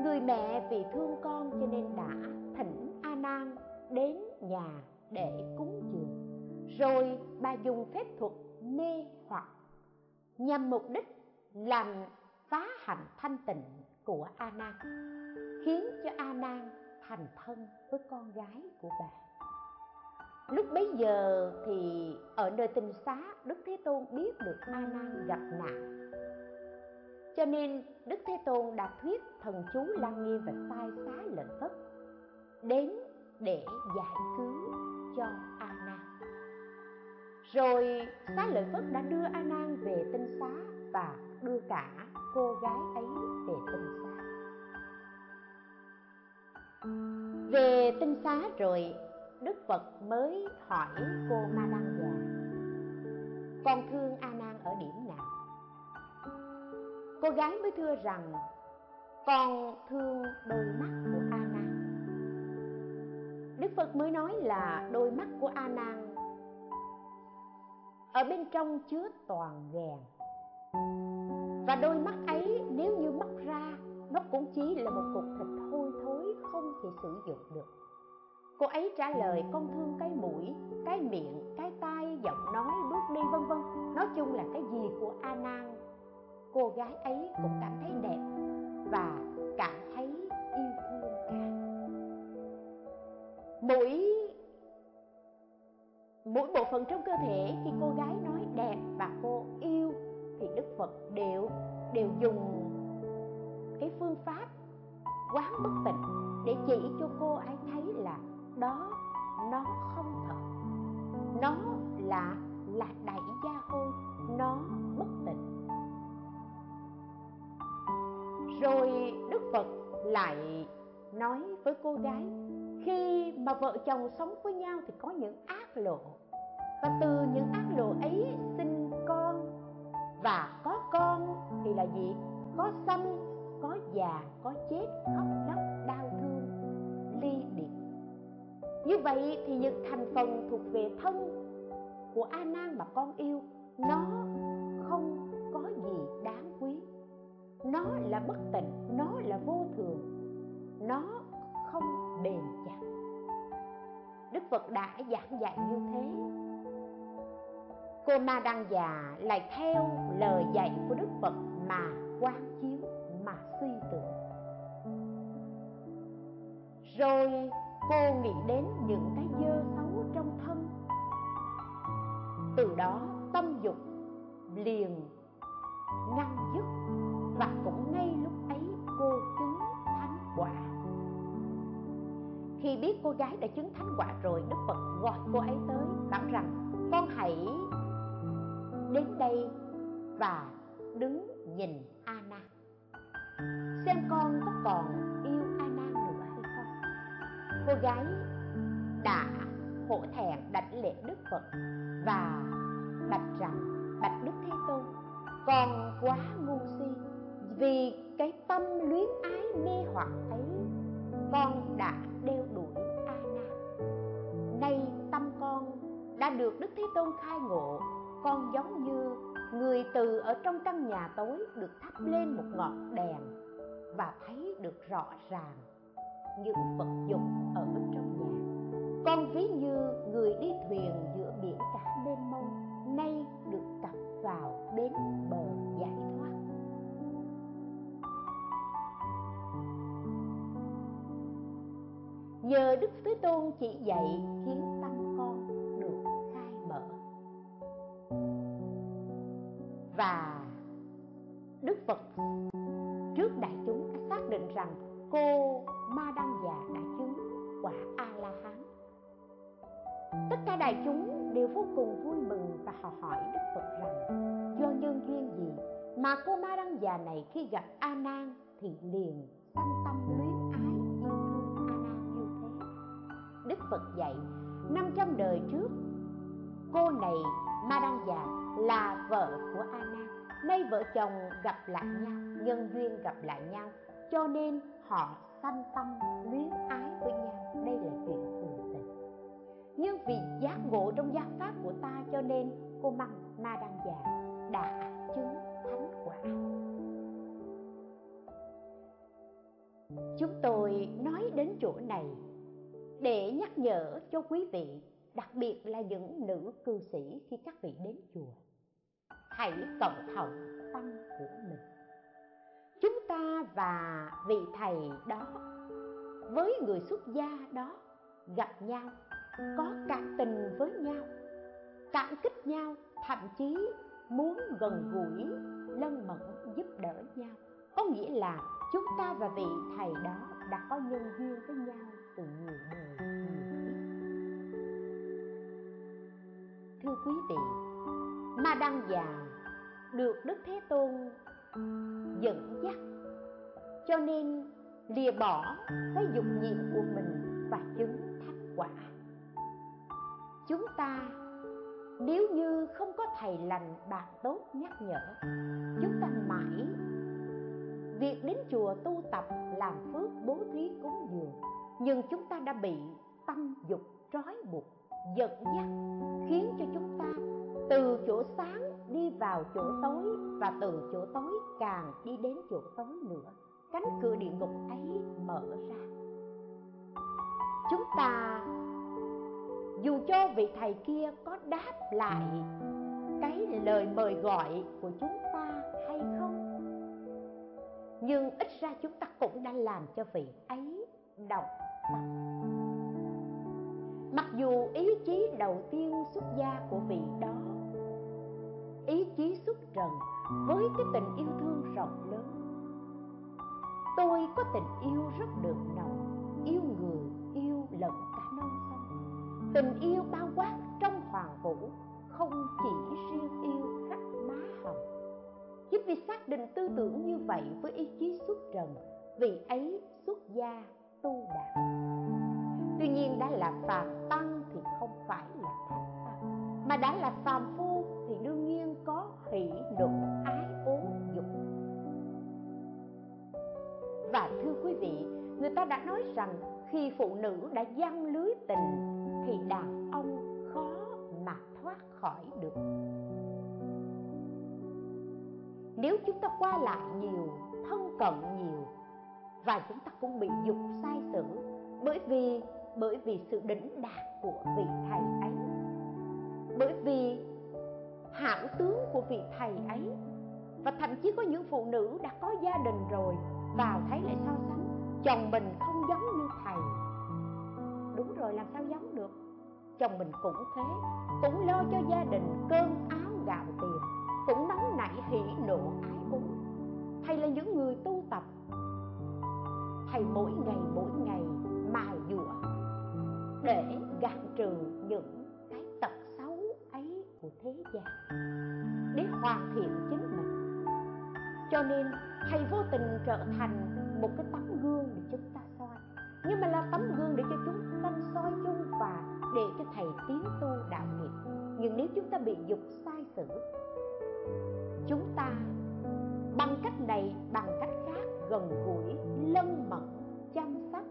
S1: Người mẹ vì thương con cho nên đã thỉnh a nan đến nhà để cúng dường. Rồi bà dùng phép thuật mê hoặc nhằm mục đích làm phá hạnh thanh tịnh của a nan khiến cho a nan thành thân với con gái của bà. Lúc bấy giờ thì ở nơi tinh xá, đức thế tôn biết được a nan gặp nạn. Cho nên đức thế tôn đã thuyết thần chú lăng nghiêm và sai xá lợi phất đến để giải cứu cho a nan rồi xá lợi phất đã đưa a nan về tinh xá và đưa cả cô gái ấy về tinh xá. Về tinh xá rồi, đức phật mới hỏi cô ma đăng già, con thương a nan ở điểm nào? Cô gái mới thưa rằng, con thương đôi mắt của a nan. Đức phật mới nói là đôi mắt của a nan ở bên trong chứa toàn ghèn và đôi mắt ấy, nếu như mất ra, nó cũng chỉ là một cục thịt hôi thối không thể sử dụng được. Cô ấy trả lời con thương cái mũi, cái miệng, cái tai, giọng nói, bước đi, vân vân. Nói chung là cái gì của a nan? Cô gái ấy cũng cảm thấy đẹp và cảm thấy yêu thương cả. Mũi mỗi bộ phận trong cơ thể khi cô gái nói đẹp và cô yêu thì đức phật đều đều dùng cái phương pháp quán bất tịnh để chỉ cho cô ấy thấy là đó, nó không thật. Nó là là đại gia hôi nó bất tịnh. Rồi đức phật lại nói với cô gái, khi mà vợ chồng sống với nhau thì có những ác lộ, và từ những ác và có con thì là gì? Có sanh, có già, có chết, khóc, lóc, đau thương, ly biệt. Như vậy thì những thành phần thuộc về thân của a nan mà con yêu, nó không có gì đáng quý. Nó là bất tịnh, nó là vô thường, nó không bền chặt. Đức phật đã giảng dạy như thế cô ma đăng già lại theo lời dạy của đức phật mà quán chiếu, mà suy tưởng. Rồi cô nghĩ đến những cái dơ xấu trong thân. Từ đó tâm dục liền ngăn dứt và cũng ngay lúc ấy cô chứng thánh quả. Khi biết cô gái đã chứng thánh quả rồi, đức phật gọi cô ấy tới bảo rằng, con hãy đến đây và đứng nhìn a nan xem con có còn yêu a nan nữa hay không? Cô gái đã hổ thẹn đảnh lễ đức phật và bạch rằng, bạch đức thế tôn, con quá ngu si vì cái tâm luyến ái mê hoặc ấy, con đã đeo đuổi a nan nay tâm con đã được đức thế tôn khai ngộ con giống như người từ ở trong căn nhà tối được thắp lên một ngọn đèn và thấy được rõ ràng những vật dụng ở trong nhà. Con ví như người đi thuyền giữa biển cả mênh mông, nay được cập vào bến bờ giải thoát. Nhờ đức thế tôn chỉ dạy khiến và đức phật trước đại chúng đã xác định rằng cô ma đăng già đã chứng quả a la hán tất cả đại chúng đều vô cùng vui mừng và họ hỏi đức phật rằng, do nhân duyên gì mà cô ma đăng già này khi gặp a nan thì liền sanh tâm luyến ái yêu thương a nan như thế? Đức phật dạy 500 đời trước, cô này ma đăng già là vợ của a nan nay vợ chồng gặp lại nhau, nhân duyên gặp lại nhau, cho nên họ sanh tâm luyến ái với nhau. Đây là chuyện thường tình. Nhưng vì giác ngộ trong giác pháp của ta, cho nên cô măng ma đang già đã chứng thánh quả. Chúng tôi nói đến chỗ này để nhắc nhở cho quý vị, đặc biệt là những nữ cư sĩ khi các vị đến chùa hãy cẩn thận tâm của mình. Chúng ta và vị thầy đó, với người xuất gia đó gặp nhau, có cảm tình với nhau, cảm kích nhau, thậm chí muốn gần gũi, lân mẫn giúp đỡ nhau. Có nghĩa là chúng ta và vị thầy đó đã có nhân duyên với nhau từ nhiều đời thưa quý vị, ma đăng già được đức thế tôn dẫn dắt. Cho nên, lìa bỏ cái dục nhiệm của mình và chứng thánh quả. Chúng ta, nếu như không có thầy lành bạn tốt nhắc nhở, chúng ta mãi việc đến chùa tu tập làm phước bố thí cúng dường. Nhưng chúng ta đã bị tâm dục trói buộc giật dắt, khiến cho chúng ta từ chỗ sáng đi vào chỗ tối và từ chỗ tối càng đi đến chỗ tối nữa, cánh cửa địa ngục ấy mở ra. Chúng ta, dù cho vị thầy kia có đáp lại cái lời mời gọi của chúng ta hay không, nhưng ít ra chúng ta cũng đã làm cho vị ấy động tâm. Mặc dù ý chí đầu tiên xuất gia của vị đó ý chí xuất trần với cái tình yêu thương rộng lớn. Tôi có tình yêu rất được nồng, yêu người, yêu lẫn cả non sông. Tình yêu bao quát trong hoàng vũ, không chỉ riêng yêu khách má hồng. Chính vì xác định tư tưởng như vậy với ý chí xuất trần vị ấy xuất gia tu đạo tuy nhiên đã là phàm tăng thì không phải là thánh tăng, mà đã là phàm phu đương nhiên có hỷ nộ ái ố dục. Và thưa quý vị, người ta đã nói rằng khi phụ nữ đã giăng lưới tình thì đàn ông khó mà thoát khỏi được. Nếu chúng ta qua lại nhiều, thân cận nhiều, và chúng ta cũng bị dục sai sử bởi vì bởi vì sự đỉnh đạt của vị thầy ấy, bởi vì hảo tướng của vị thầy ấy. Và thậm chí có những phụ nữ đã có gia đình rồi, vào thấy lại so sánh, chồng mình không giống như thầy. Đúng rồi, làm sao giống được? Chồng mình cũng thế, cũng lo cho gia đình cơm áo gạo tiền, cũng nóng nảy hỉ nộ ái ố thầy là những người tu tập. Thầy mỗi ngày mỗi ngày mài dũa để gạt trừ những của thế gian để hoàn thiện chính mình. Cho nên, thầy vô tình trở thành một cái tấm gương để chúng ta soi. Nhưng mà là tấm gương để cho chúng ta soi chung và để cho thầy tiến tu đạo nghiệp. Nhưng nếu chúng ta bị dục sai sử, chúng ta bằng cách này, bằng cách khác gần gũi, lân mẫn, chăm sóc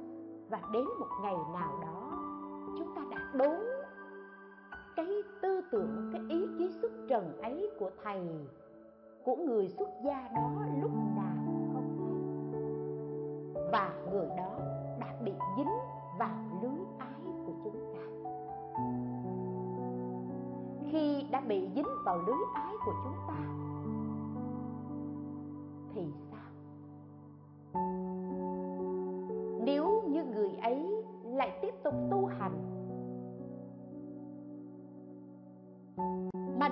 S1: và đến một ngày nào đó, chúng ta đã đốn cái tư tưởng cái ý chí xuất trần ấy của thầy của người xuất gia đó lúc nào không hay. Và người đó đã bị dính vào lưới ái của chúng ta. Khi đã bị dính vào lưới ái của chúng ta thì sao? Nếu như người ấy lại tiếp tục tu hành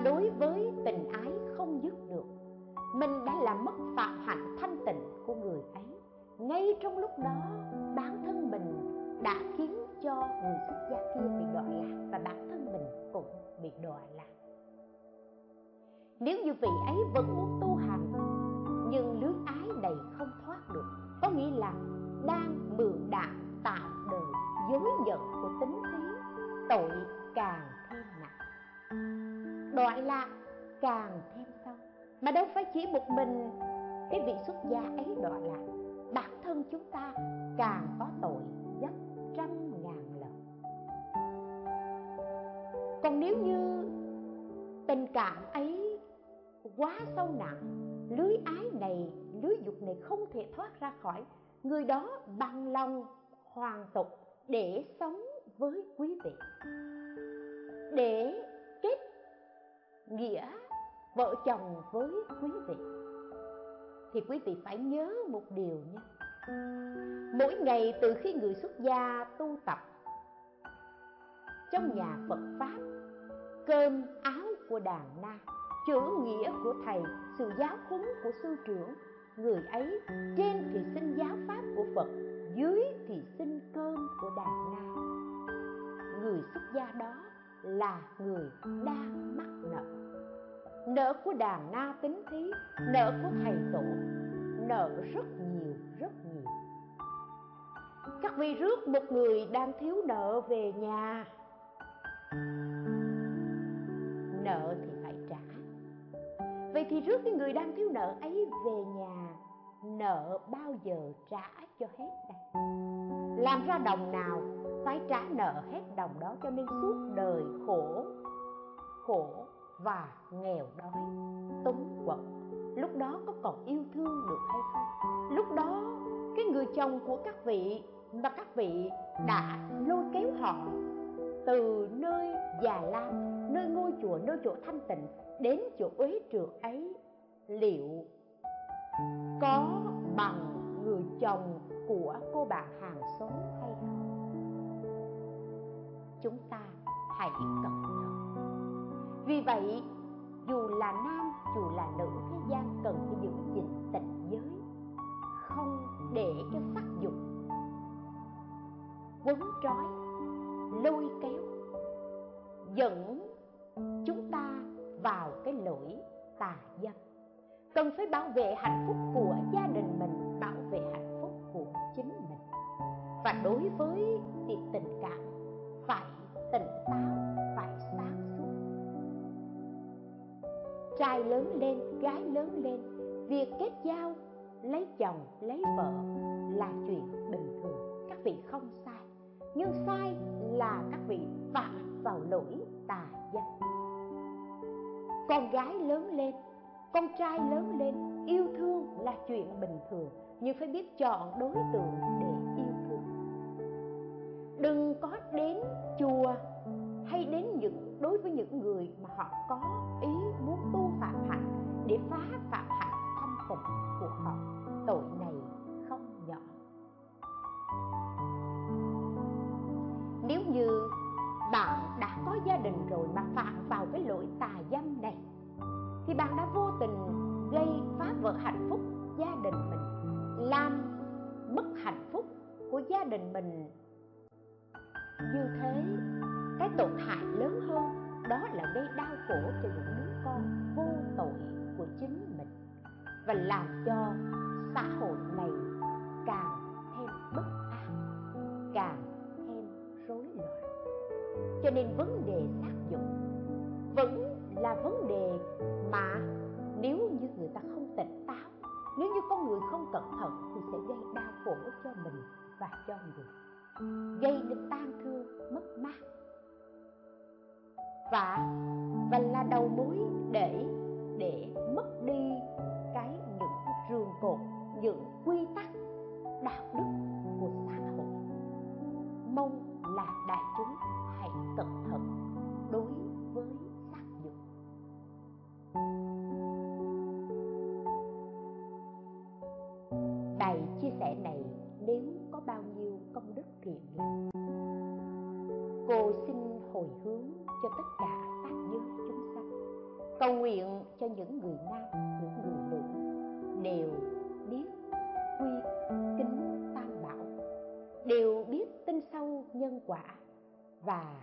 S1: đối với tình ái không dứt được. Mình đã làm mất phạm hạnh thanh tịnh của người ấy. Ngay trong lúc đó bản thân mình đã khiến cho người xuất gia kia bị đọa lạc và bản thân mình cũng bị đọa lạc. Nếu như vị ấy vẫn muốn tu hành nhưng lưới ái này không thoát được có nghĩa là đang mượn đạo tạo đời dối giận của tính khí, tội càng thêm đọa lạc càng thêm sâu mà đâu phải chỉ một mình cái vị xuất gia ấy đọa lạc. Bản thân chúng ta càng có tội gấp trăm ngàn lần. Còn nếu như tình cảm ấy quá sâu nặng, lưới ái này, lưới dục này không thể thoát ra khỏi, người đó bằng lòng hoàn tục để sống với quý vị. Để nghĩa vợ chồng với quý vị. Thì quý vị phải nhớ một điều nhé mỗi ngày từ khi người xuất gia tu tập, trong nhà phật pháp, cơm áo của đàn na, chữ nghĩa của thầy, sự giáo huấn của sư trưởng, người ấy trên thì xin giáo pháp của phật, dưới thì xin cơm của đàn na. Người xuất gia đó là người đang mắc nợ. Nợ của đàn na tính thí, nợ của thầy tổ, nợ rất nhiều rất nhiều. Các vị rước một người đang thiếu nợ về nhà, nợ thì phải trả. Vậy thì rước cái người đang thiếu nợ ấy về nhà, nợ bao giờ trả cho hết đây? Làm ra đồng nào phải trả nợ hết đồng đó cho nên suốt đời khổ khổ và nghèo đói. Túng quẫn. Còn yêu thương được hay không? Lúc đó, cái người chồng của các vị mà các vị đã lôi kéo họ từ nơi già lam, nơi ngôi chùa, nơi chỗ thanh tịnh đến chỗ uế trượt ấy, liệu có bằng người chồng của cô bạn hàng xóm không chúng ta hãy cẩn thận. Vì vậy, dù là nam, dù là nữ, thế gian cần phải giữ gìn tịnh giới, không để cho sắc dục, quấn trói, lôi kéo, dẫn chúng ta vào cái lỗi tà dâm. Cần phải bảo vệ hạnh phúc của gia đình mình, bảo vệ hạnh phúc của chính mình. Và đối với việc tình cảm phải tỉnh táo, phải sáng suốt. Trai lớn lên, gái lớn lên, việc kết giao, lấy chồng, lấy vợ là chuyện bình thường. Các vị không sai, nhưng sai là các vị phạm vào lỗi tà dâm. Con gái lớn lên, con trai lớn lên, yêu thương là chuyện bình thường, nhưng phải biết chọn đối tượng để đừng có đến chùa hay đến những, đối với những người mà họ có ý muốn tu phạm hạnh để phá phạm hạnh thanh tịnh của họ. Tội này không nhỏ. Nếu như bạn đã có gia đình rồi mà phạm vào cái lỗi tà dâm này, thì bạn đã vô tình gây phá vỡ hạnh phúc gia đình mình, làm mất hạnh phúc của gia đình mình như thế, cái tổn hại lớn hơn đó là gây đau khổ cho những đứa con vô tội của chính mình và làm cho xã hội này càng thêm bất an, càng thêm rối loạn. Cho nên vấn đề xác dục vẫn là vấn đề mà nếu như người ta không tỉnh táo, nếu như con người không cẩn thận thì sẽ gây đau khổ cho mình và cho người gây nên tan thương, mất mát. Và và là đầu mối để để mất đi cái những rường cột, những quy tắc đạo đức của xã hội. Mong là đại chúng hãy cẩn thận đối với sắc dục bài chia sẻ này nếu có bao nhiêu công đức thiện lành cô xin hồi hướng cho tất cả các giới chúng sanh, cầu nguyện cho những người nam, những người nữ, đều biết quy kính tam bảo, đều biết tin sâu nhân quả và